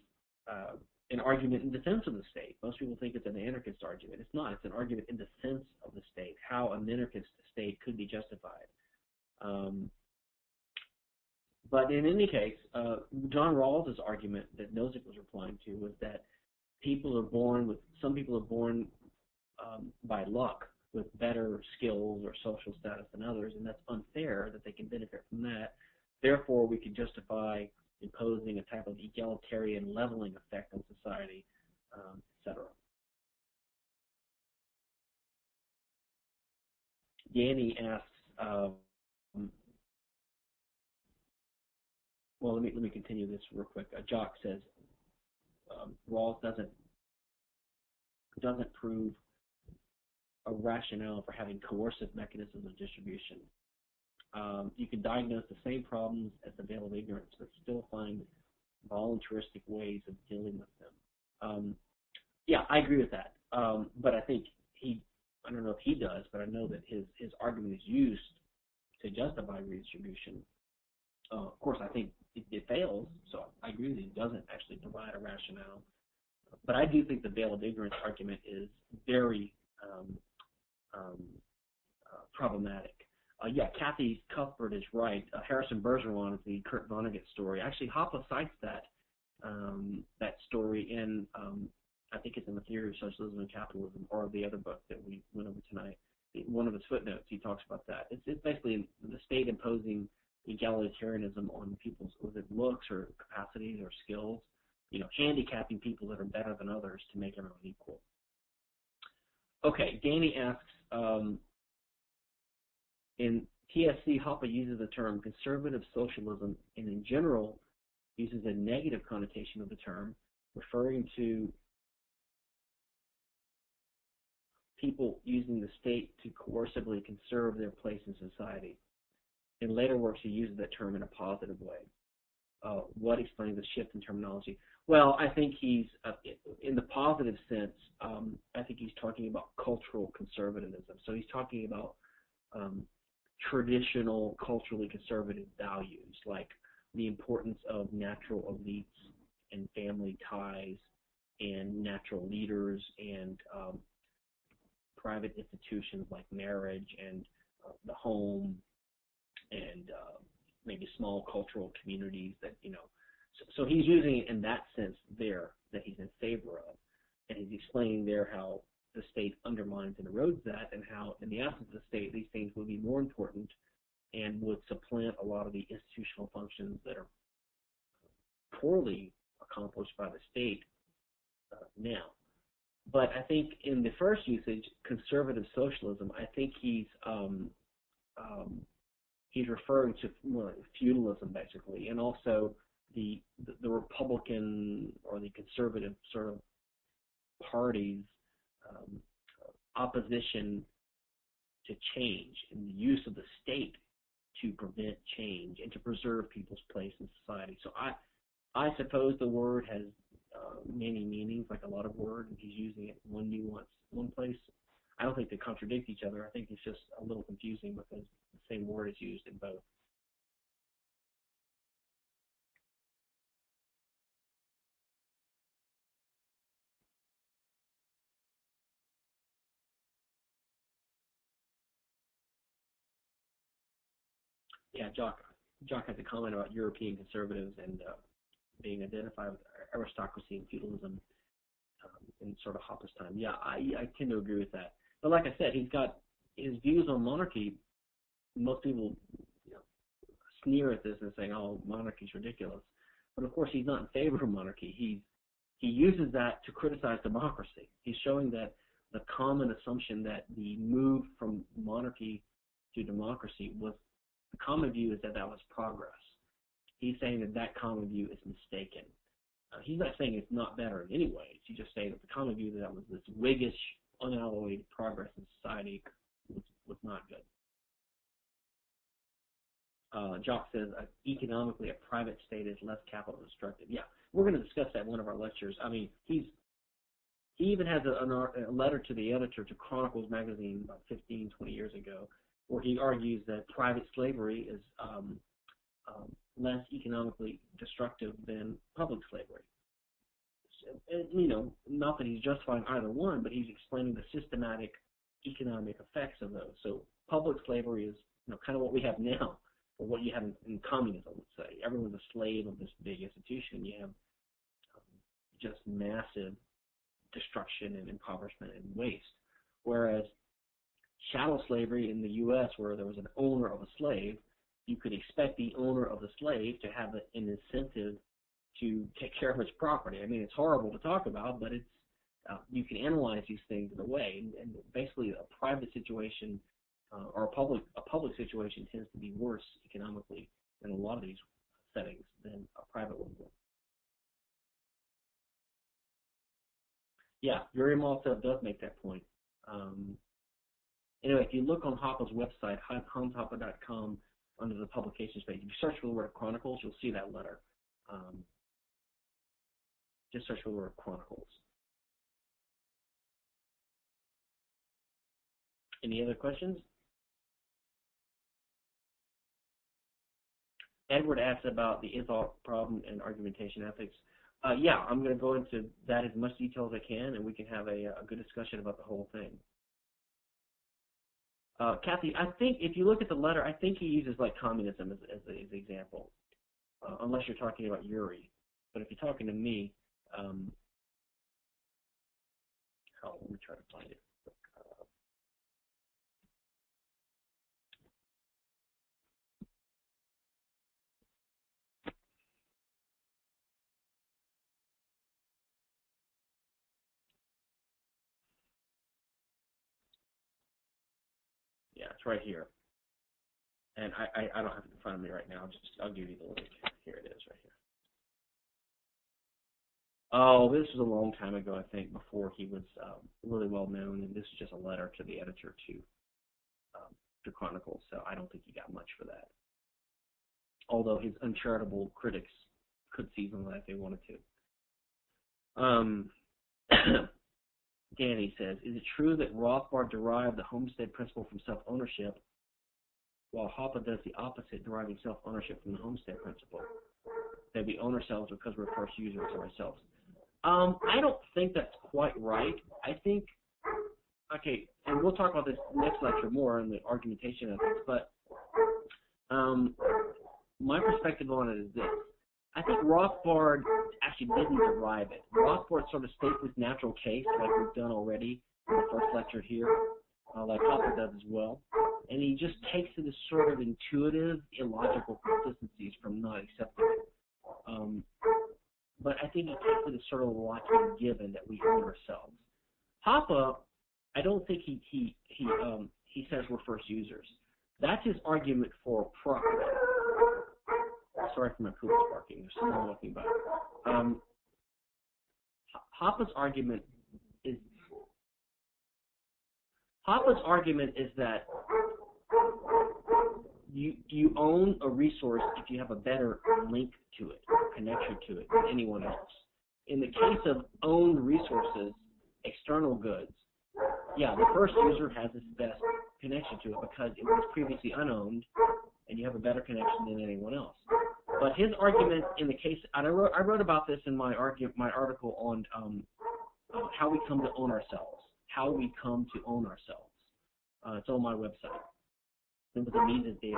uh, an argument in defense of the state. Most people think it's an anarchist argument. It's not. It's an argument in defense of the state, how an anarchist state could be justified. Um, but in any case, uh, John Rawls' argument that Nozick was replying to was that people are born with, some people are born um, by luck with better skills or social status than others, and that's unfair that they can benefit from that. Therefore, we can justify imposing a type of egalitarian leveling effect on society, um, etc. Danny asks, um, well, let me let me continue this real quick. Uh, Jock says um, Rawls doesn't doesn't prove a rationale for having coercive mechanisms of distribution um, you can diagnose the same problems as the veil of ignorance, but still find voluntaristic ways of dealing with them. Um, yeah, I agree with that. Um, but I think he, I don't know if he does, but I know that his, his argument is used to justify redistribution. Uh, of course, I think it, it, fails, so I agree that he doesn't actually provide a rationale. but I do think the veil of ignorance argument is very um, um, uh, problematic. Uh, yeah, Kathy Cuthbert is right. Uh, Harrison Bergeron is the Kurt Vonnegut story. Actually, Hoppe cites that um, that story in um, I think it's in the Theory of Socialism and Capitalism, or the other book that we went over tonight. One of his footnotes, he talks about that. It's, it's basically the state imposing egalitarianism on people's was it looks or capacities or skills, you know, handicapping people that are better than others to make everyone equal. Okay, Danny asks, um, in TSC, Hoppe uses the term conservative socialism and in general uses a negative connotation of the term, referring to people using the state to coercively conserve their place in society. In later works, he uses that term in a positive way. Uh, what explains the shift in terminology? Well, I think he's, uh, in the positive sense, um, I think he's talking about cultural conservatism. So he's talking about um, traditional, culturally conservative values, like the importance of natural elites and family ties and natural leaders and um, private institutions like marriage and uh, the home and uh, maybe small cultural communities that you know. So, so he's using it in that sense there that he's in favor of, and he's explaining there how the state undermines and erodes that, and how in the absence of the state these things would be more important and would supplant a lot of the institutional functions that are poorly accomplished by the state uh, now. But I think in the first usage, conservative socialism, I think he's um, um, he's referring to feudalism basically, and also the, the, the Republican or the conservative sort of parties um, opposition to change and the use of the state to prevent change and to preserve people's place in society. So I I suppose the word has uh, many meanings, like a lot of words, and he's using it one nuance one place. I don't think they contradict each other. I think it's just a little confusing because the same word is used in both. Yeah, Jock. Jock has a comment about European conservatives and uh, being identified with aristocracy and feudalism um, in sort of Hoppe's time. Yeah, I, I tend to agree with that. But like I said, he's got his views on monarchy. Most people you know, sneer at this and saying, "Oh, monarchy's ridiculous." But of course, he's not in favor of monarchy. He's he uses that to criticize democracy. He's showing that the common assumption that the move from monarchy to democracy was the common view is that that was progress. He's saying that that common view is mistaken. Uh, he's not saying it's not better in any way. He's just saying that the common view that that was this Whiggish, unalloyed progress in society was, was not good. Uh, Jock says uh, economically a private state is less capital destructive. Yeah, we're going to discuss that in one of our lectures. I mean, he's he even has a, a letter to the editor to Chronicles magazine about 15, 20 years ago, where he argues that private slavery is um, um, less economically destructive than public slavery. And, you know, not that he's justifying either one, but he's explaining the systematic economic effects of those. So public slavery is, you know, kind of what we have now, or what you have in, in communism, let's say. Everyone's a slave of this big institution. You have um, just massive destruction and impoverishment and waste. Whereas chattel slavery in the U.S., where there was an owner of a slave, you could expect the owner of the slave to have an incentive to take care of his property. I mean, it's horrible to talk about, but it's uh, you can analyze these things in a way, and, and basically a private situation uh, or a public a public situation tends to be worse economically in a lot of these settings than a private one. Yeah, Yuri Maltsev does make that point. Um, anyway, if you look on Hoppe's website, hanshoppe.com, under the publications page. If you search for the word Chronicles, you'll see that letter. Um, just search for the word Chronicles. Any other questions? Edward asked about the is-ought problem and argumentation ethics. uh, yeah, I'm going to go into that as much detail as I can, and we can have a, a good discussion about the whole thing. Uh, Kathy, I think if you look at the letter, I think he uses like communism as, as, as an example, uh, unless you're talking about Yuri. But if you're talking to me, um, oh, let me try to find it. Right here. And I, I, I don't have it in front of me right now. I'll just I'll give you the link. Here it is right here. Oh, this was a long time ago, I think, before he was um, really well known, and this is just a letter to the editor to um, to Chronicles. So I don't think he got much for that. Although his uncharitable critics could seize on that if they wanted to. Um, Danny says, is it true that Rothbard derived the homestead principle from self-ownership, while Hoppe does the opposite, deriving self-ownership from the homestead principle? That we own ourselves because we're first users of ourselves. Um, I don't think that's quite right. I think, okay, and we'll talk about this next lecture more in the argumentation of this, but um, my perspective on it is this. I think Rothbard actually didn't derive it. Rothbard sort of states this natural case, like we've done already in the first lecture here, uh, like Hoppe does as well. And he just takes it as sort of intuitive, illogical consistencies from not accepting it. Um, but I think he takes it as sort of a given that we own ourselves. Hoppe, I don't think he he he um, he says we're first users. That's his argument for property sorry for my poop barking. There's someone walking by. Um, Hoppe's argument is Hoppe's argument is that you you own a resource if you have a better link to it, connection to it than anyone else. In the case of owned resources, external goods, yeah, the first user has its best connection to it because it was previously unowned, and you have a better connection than anyone else. But his argument in the case, and I wrote, I wrote about this in my argue, my article on um, how we come to own ourselves, how we come to own ourselves. Uh, it's on my website. Remember the Mises Daily.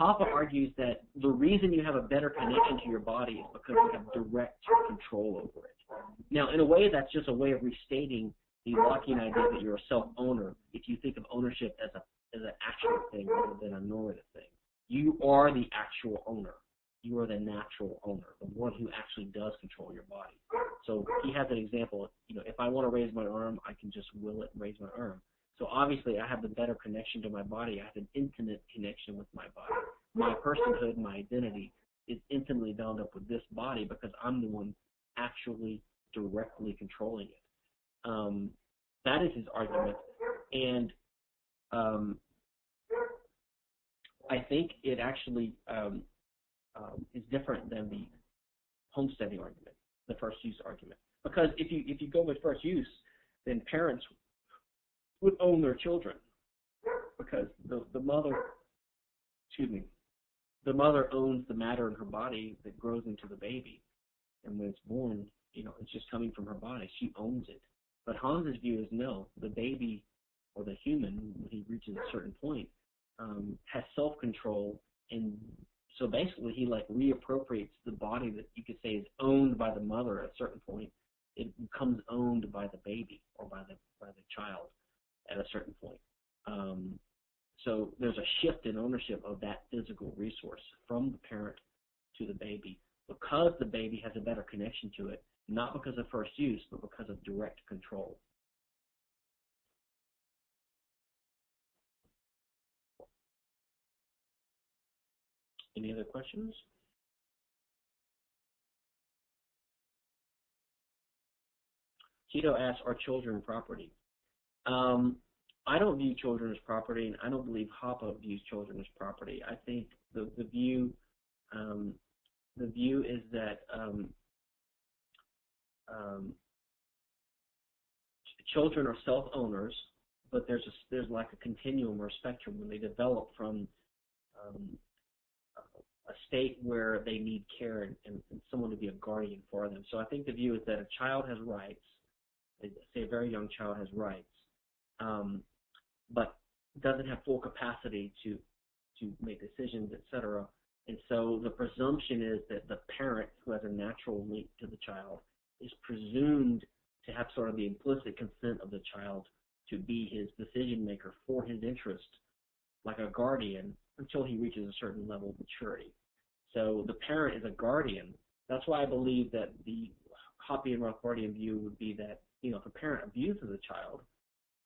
Hoppe argues that the reason you have a better connection to your body is because you have direct control over it. Now, in a way, that's just a way of restating the Lockean idea that you're a self-owner if you think of ownership as a as an actual thing rather than a normative thing. You are the actual owner you are the natural owner, the one who actually does control your body. So he has an example. You know, if I want to raise my arm, I can just will it and raise my arm. So obviously, I have the better connection to my body. I have an intimate connection with my body. My personhood, my identity, is intimately bound up with this body because I'm the one actually directly controlling it. Um, that is his argument, and um, I think it actually um, um, is different than the homesteading argument, the first use argument. Because if you if you go with first use, then parents would own their children because the the mother, excuse me, the mother owns the matter in her body that grows into the baby, and when it's born, you know, it's just coming from her body. She owns it. But Hans's view is no, the baby or the human, when he reaches a certain point, um, has self-control and so basically, he like reappropriates the body that you could say is owned by the mother at a certain point. It becomes owned by the baby or by the by the child at a certain point. Um, so there's a shift in ownership of that physical resource from the parent to the baby because the baby has a better connection to it, not because of first use, but because of direct control. Any other questions? Tito asks, are children property? Um, I don't view children as property, and I don't believe Hoppe views children as property. I think the, the view um, the view is that um, um, children are self-owners, but there's a, there's like a continuum or spectrum when they develop from um, a state where they need care and, and, and someone to be a guardian for them. So I think the view is that a child has rights, say a very young child has rights, um, but doesn't have full capacity to to make decisions, etc. And so the presumption is that the parent who has a natural link to the child is presumed to have sort of the implicit consent of the child to be his decision maker for his interest, like a guardian, until he reaches a certain level of maturity. So the parent is a guardian. That's why I believe that the Hoppe and Rothbardian view would be that, you know, if a parent abuses a child,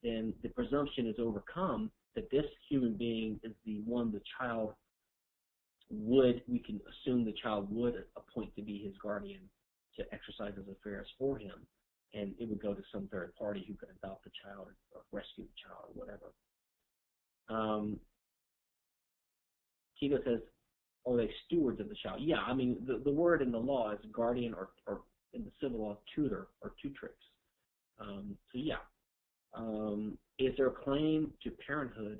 then the presumption is overcome that this human being is the one the child would, we can assume the child would appoint to be his guardian to exercise his affairs for him. And it would go to some third party who could adopt the child or rescue the child or whatever. Um, says, are they stewards of the child? Yeah, I mean, the, the word in the law is guardian or, or in the civil law, tutor or tutrix. Um, so yeah. Um, is there a claim to parenthood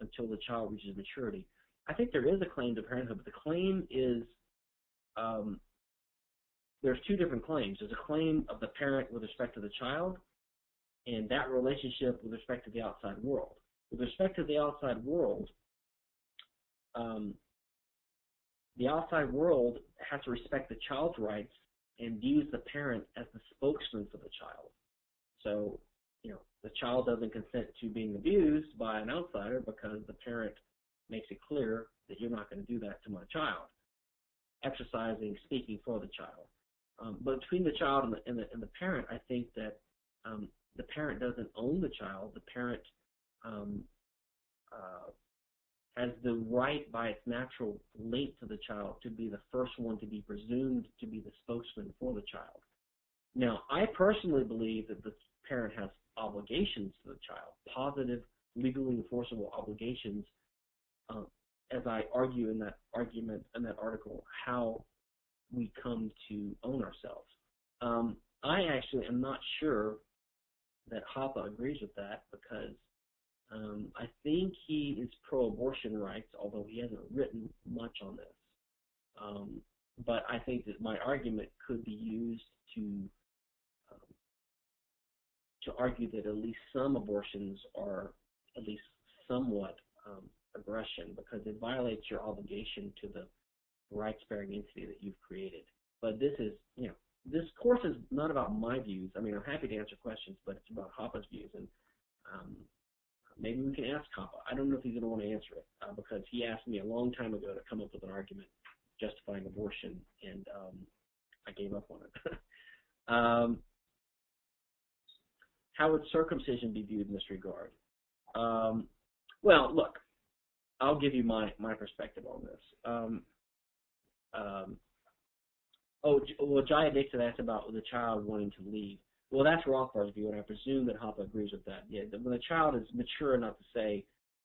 until the child reaches maturity? I think there is a claim to parenthood, but the claim is um, there's two different claims. There's a claim of the parent with respect to the child, and that relationship with respect to the outside world. With respect to the outside world, um, the outside world has to respect the child's rights and views the parent as the spokesman for the child. So, you know, the child doesn't consent to being abused by an outsider because the parent makes it clear that you're not going to do that to my child. Exercising, speaking for the child. Um, but between the child and the, and the, and the parent, I think that um, the parent doesn't own the child. The parent um, uh, has the right by its natural link to the child to be the first one to be presumed to be the spokesman for the child. Now, I personally believe that the parent has obligations to the child, positive, legally enforceable obligations, uh, as I argue in that argument in that article, how we come to own ourselves. Um, I actually am not sure that Hoppe agrees with that because um, I think he is pro-abortion rights, although he hasn't written much on this. Um, but I think that my argument could be used to um, to argue that at least some abortions are at least somewhat um, aggression because it violates your obligation to the rights-bearing entity that you've created. But this is, you know, this course is not about my views. I mean, I'm happy to answer questions, but it's about Hoppe's views. And um, maybe we can ask Hoppe. I don't know if he's going to want to answer it uh, because he asked me a long time ago to come up with an argument justifying abortion, and um, I gave up on it. um, how would circumcision be viewed in this regard? Um, well, look, I'll give you my, my perspective on this. Um, oh, well, Jaya Dixon asked about the child wanting to leave. Well, that's Rothbard's view, and I presume that Hoppe agrees with that. Yeah, when the child is mature enough to say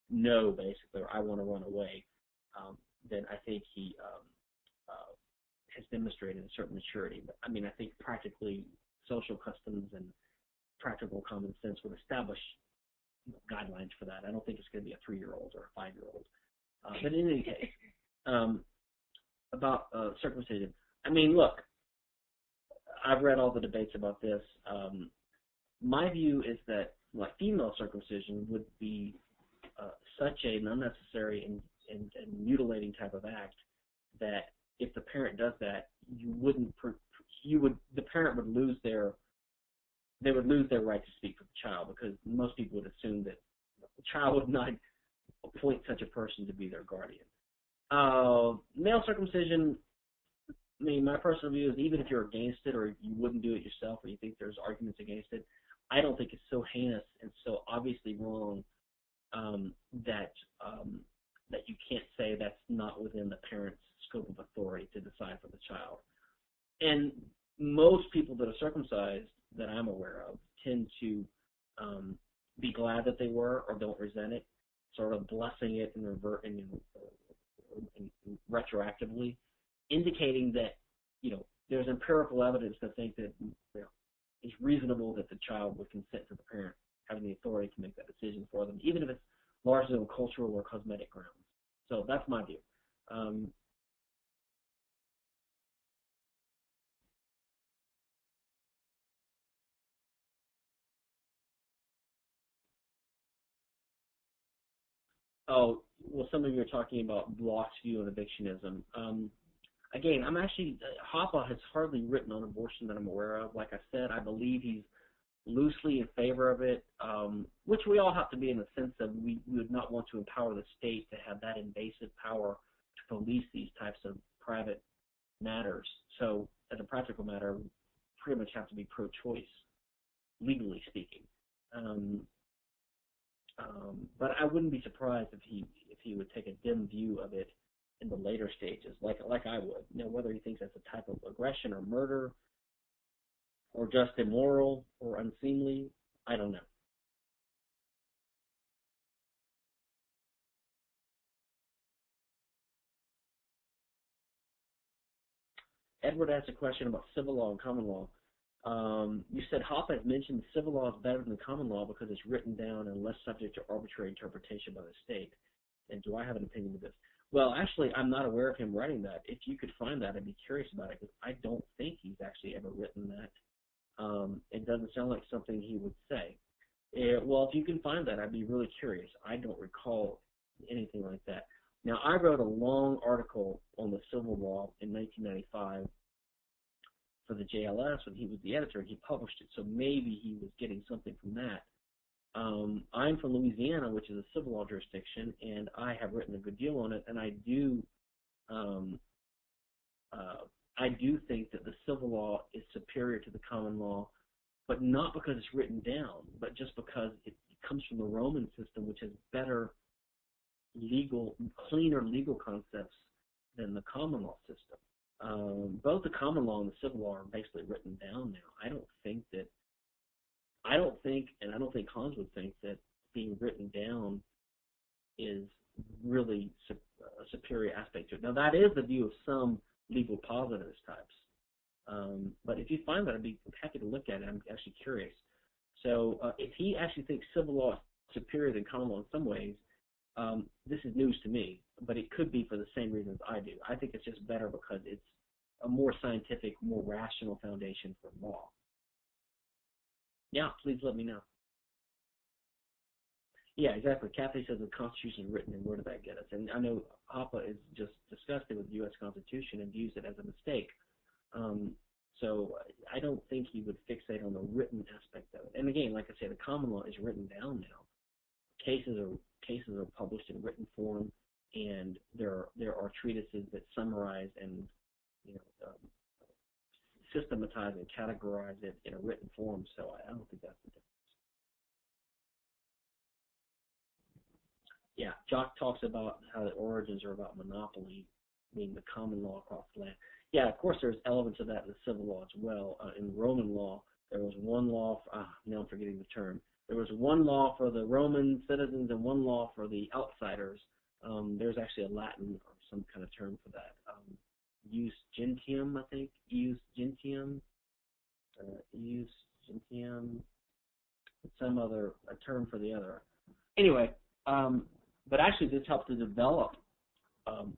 no, basically, or I want to run away, um, then I think he um, uh, has demonstrated a certain maturity. But I mean, I think practically social customs and practical common sense would establish guidelines for that. I don't think it's going to be a three-year-old or a five-year-old. Uh, but in any case, um, about uh, circumcision. I mean, look, I've read all the debates about this. Um, my view is that like female circumcision would be uh, such an unnecessary and, and, and, mutilating type of act that if the parent does that, you wouldn't you would the parent would lose their they would lose their right to speak for the child because most people would assume that the child would not appoint such a person to be their guardian. Uh, male circumcision, I mean, my personal view is even if you're against it or you wouldn't do it yourself or you think there's arguments against it, I don't think it's so heinous and so obviously wrong um, that um, that you can't say that's not within the parent's scope of authority to decide for the child. And most people that are circumcised that I'm aware of tend to um, be glad that they were or don't resent it, sort of blessing it and revert and retroactively, indicating that you know there's empirical evidence to think that you know, it's reasonable that the child would consent to the parent having the authority to make that decision for them, even if it's largely on cultural or cosmetic grounds. So that's my view. Um, oh, well, some of you are talking about Block's view on evictionism. Um, again, I'm actually uh, Hoppe has hardly written on abortion that I'm aware of. Like I said, I believe he's loosely in favor of it, um, which we all have to be in the sense that we, we would not want to empower the state to have that invasive power to police these types of private matters. So, as a practical matter, we pretty much have to be pro-choice, legally speaking. Um, um, but I wouldn't be surprised if he he would take a dim view of it in the later stages, like like I would. You know, whether he thinks that's a type of aggression or murder, or just immoral or unseemly, I don't know. Edward asked a question about civil law and common law. Um, you said Hoppe has mentioned civil law is better than common law because it's written down and less subject to arbitrary interpretation by the state. And do I have an opinion of this? Well, actually, I'm not aware of him writing that. If you could find that, I'd be curious about it because I don't think he's actually ever written that. Um, it doesn't sound like something he would say. Uh, well, if you can find that, I'd be really curious. I don't recall anything like that. Now, I wrote a long article on the civil law in 1995 for the JLS when he was the editor, and he published it. So maybe he was getting something from that. Um, I'm from Louisiana, which is a civil law jurisdiction, and I have written a good deal on it. And I do, um, uh, I do think that the civil law is superior to the common law, but not because it's written down, but just because it comes from the Roman system, which has better legal, cleaner legal concepts than the common law system um, both the common law and the civil law are basically written down now. I don't think that, I don't think, and I don't think Hans would think that being written down is really su- a superior aspect to it. Now that is the view of some legal positivist types. Um, but if you find that, I'd be happy to look at it. I'm actually curious. So uh, if he actually thinks civil law is superior than common law in some ways, um, this is news to me, but it could be for the same reasons I do. I think it's just better because it's a more scientific, more rational foundation for law. Yeah, please let me know. Yeah, exactly. Kathy says the Constitution is written, and where did that get us? And I know Hoppe is just disgusted with the U.S. Constitution and views it as a mistake. Um, so I don't think he would fixate on the written aspect of it. And again, like I say, the common law is written down now. Cases are cases are published in written form, and there are, there are treatises that summarize and you know um, systematize and categorize it in a written form. So I, don't think that's the difference. Yeah, Jock talks about how the origins are about monopoly, being the common law across the land. Yeah, of course, there's elements of that in the civil law as well. Uh, in Roman law, there was one law. For, ah, now I'm forgetting the term there was one law for the Roman citizens and one law for the outsiders. Um, there's actually a Latin or some kind of term for that. Um, Ius gentium, I think. ius gentium. Uh, Ius gentium. Some other a term for the other. Anyway, um, but actually this helped to develop um,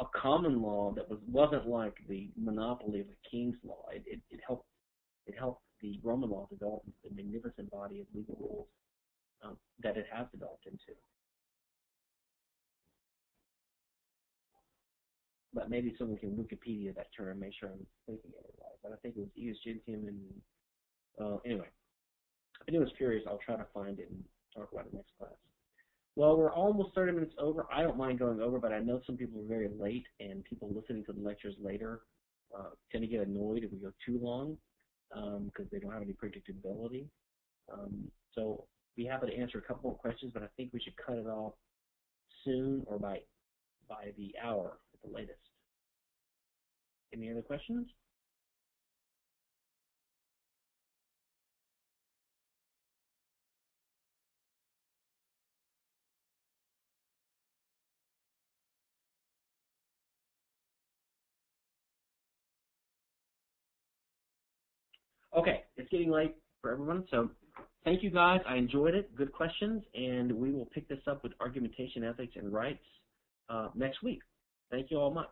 a common law that was wasn't like the monopoly of a king's law. It, it, it helped it helped the Roman law developed the magnificent body of legal rules um, that it has developed into. But maybe someone can Wikipedia that term, and make sure I'm thinking it right. But I think it was Ius Gentium and, uh, anyway. If anyone's curious, I'll try to find it and talk about it next class. Well, we're almost 30 minutes over. I don't mind going over, but I know some people are very late, and people listening to the lectures later uh, tend to get annoyed if we go too long because um, they don't have any predictability. Um, so be happy to answer a couple more questions, but I think we should cut it off soon or by by the hour the latest. Any other questions? Okay, it's getting late for everyone, so thank you guys. I enjoyed it. Good questions, and we will pick this up with argumentation, ethics, and rights uh, next week. Thank you all much.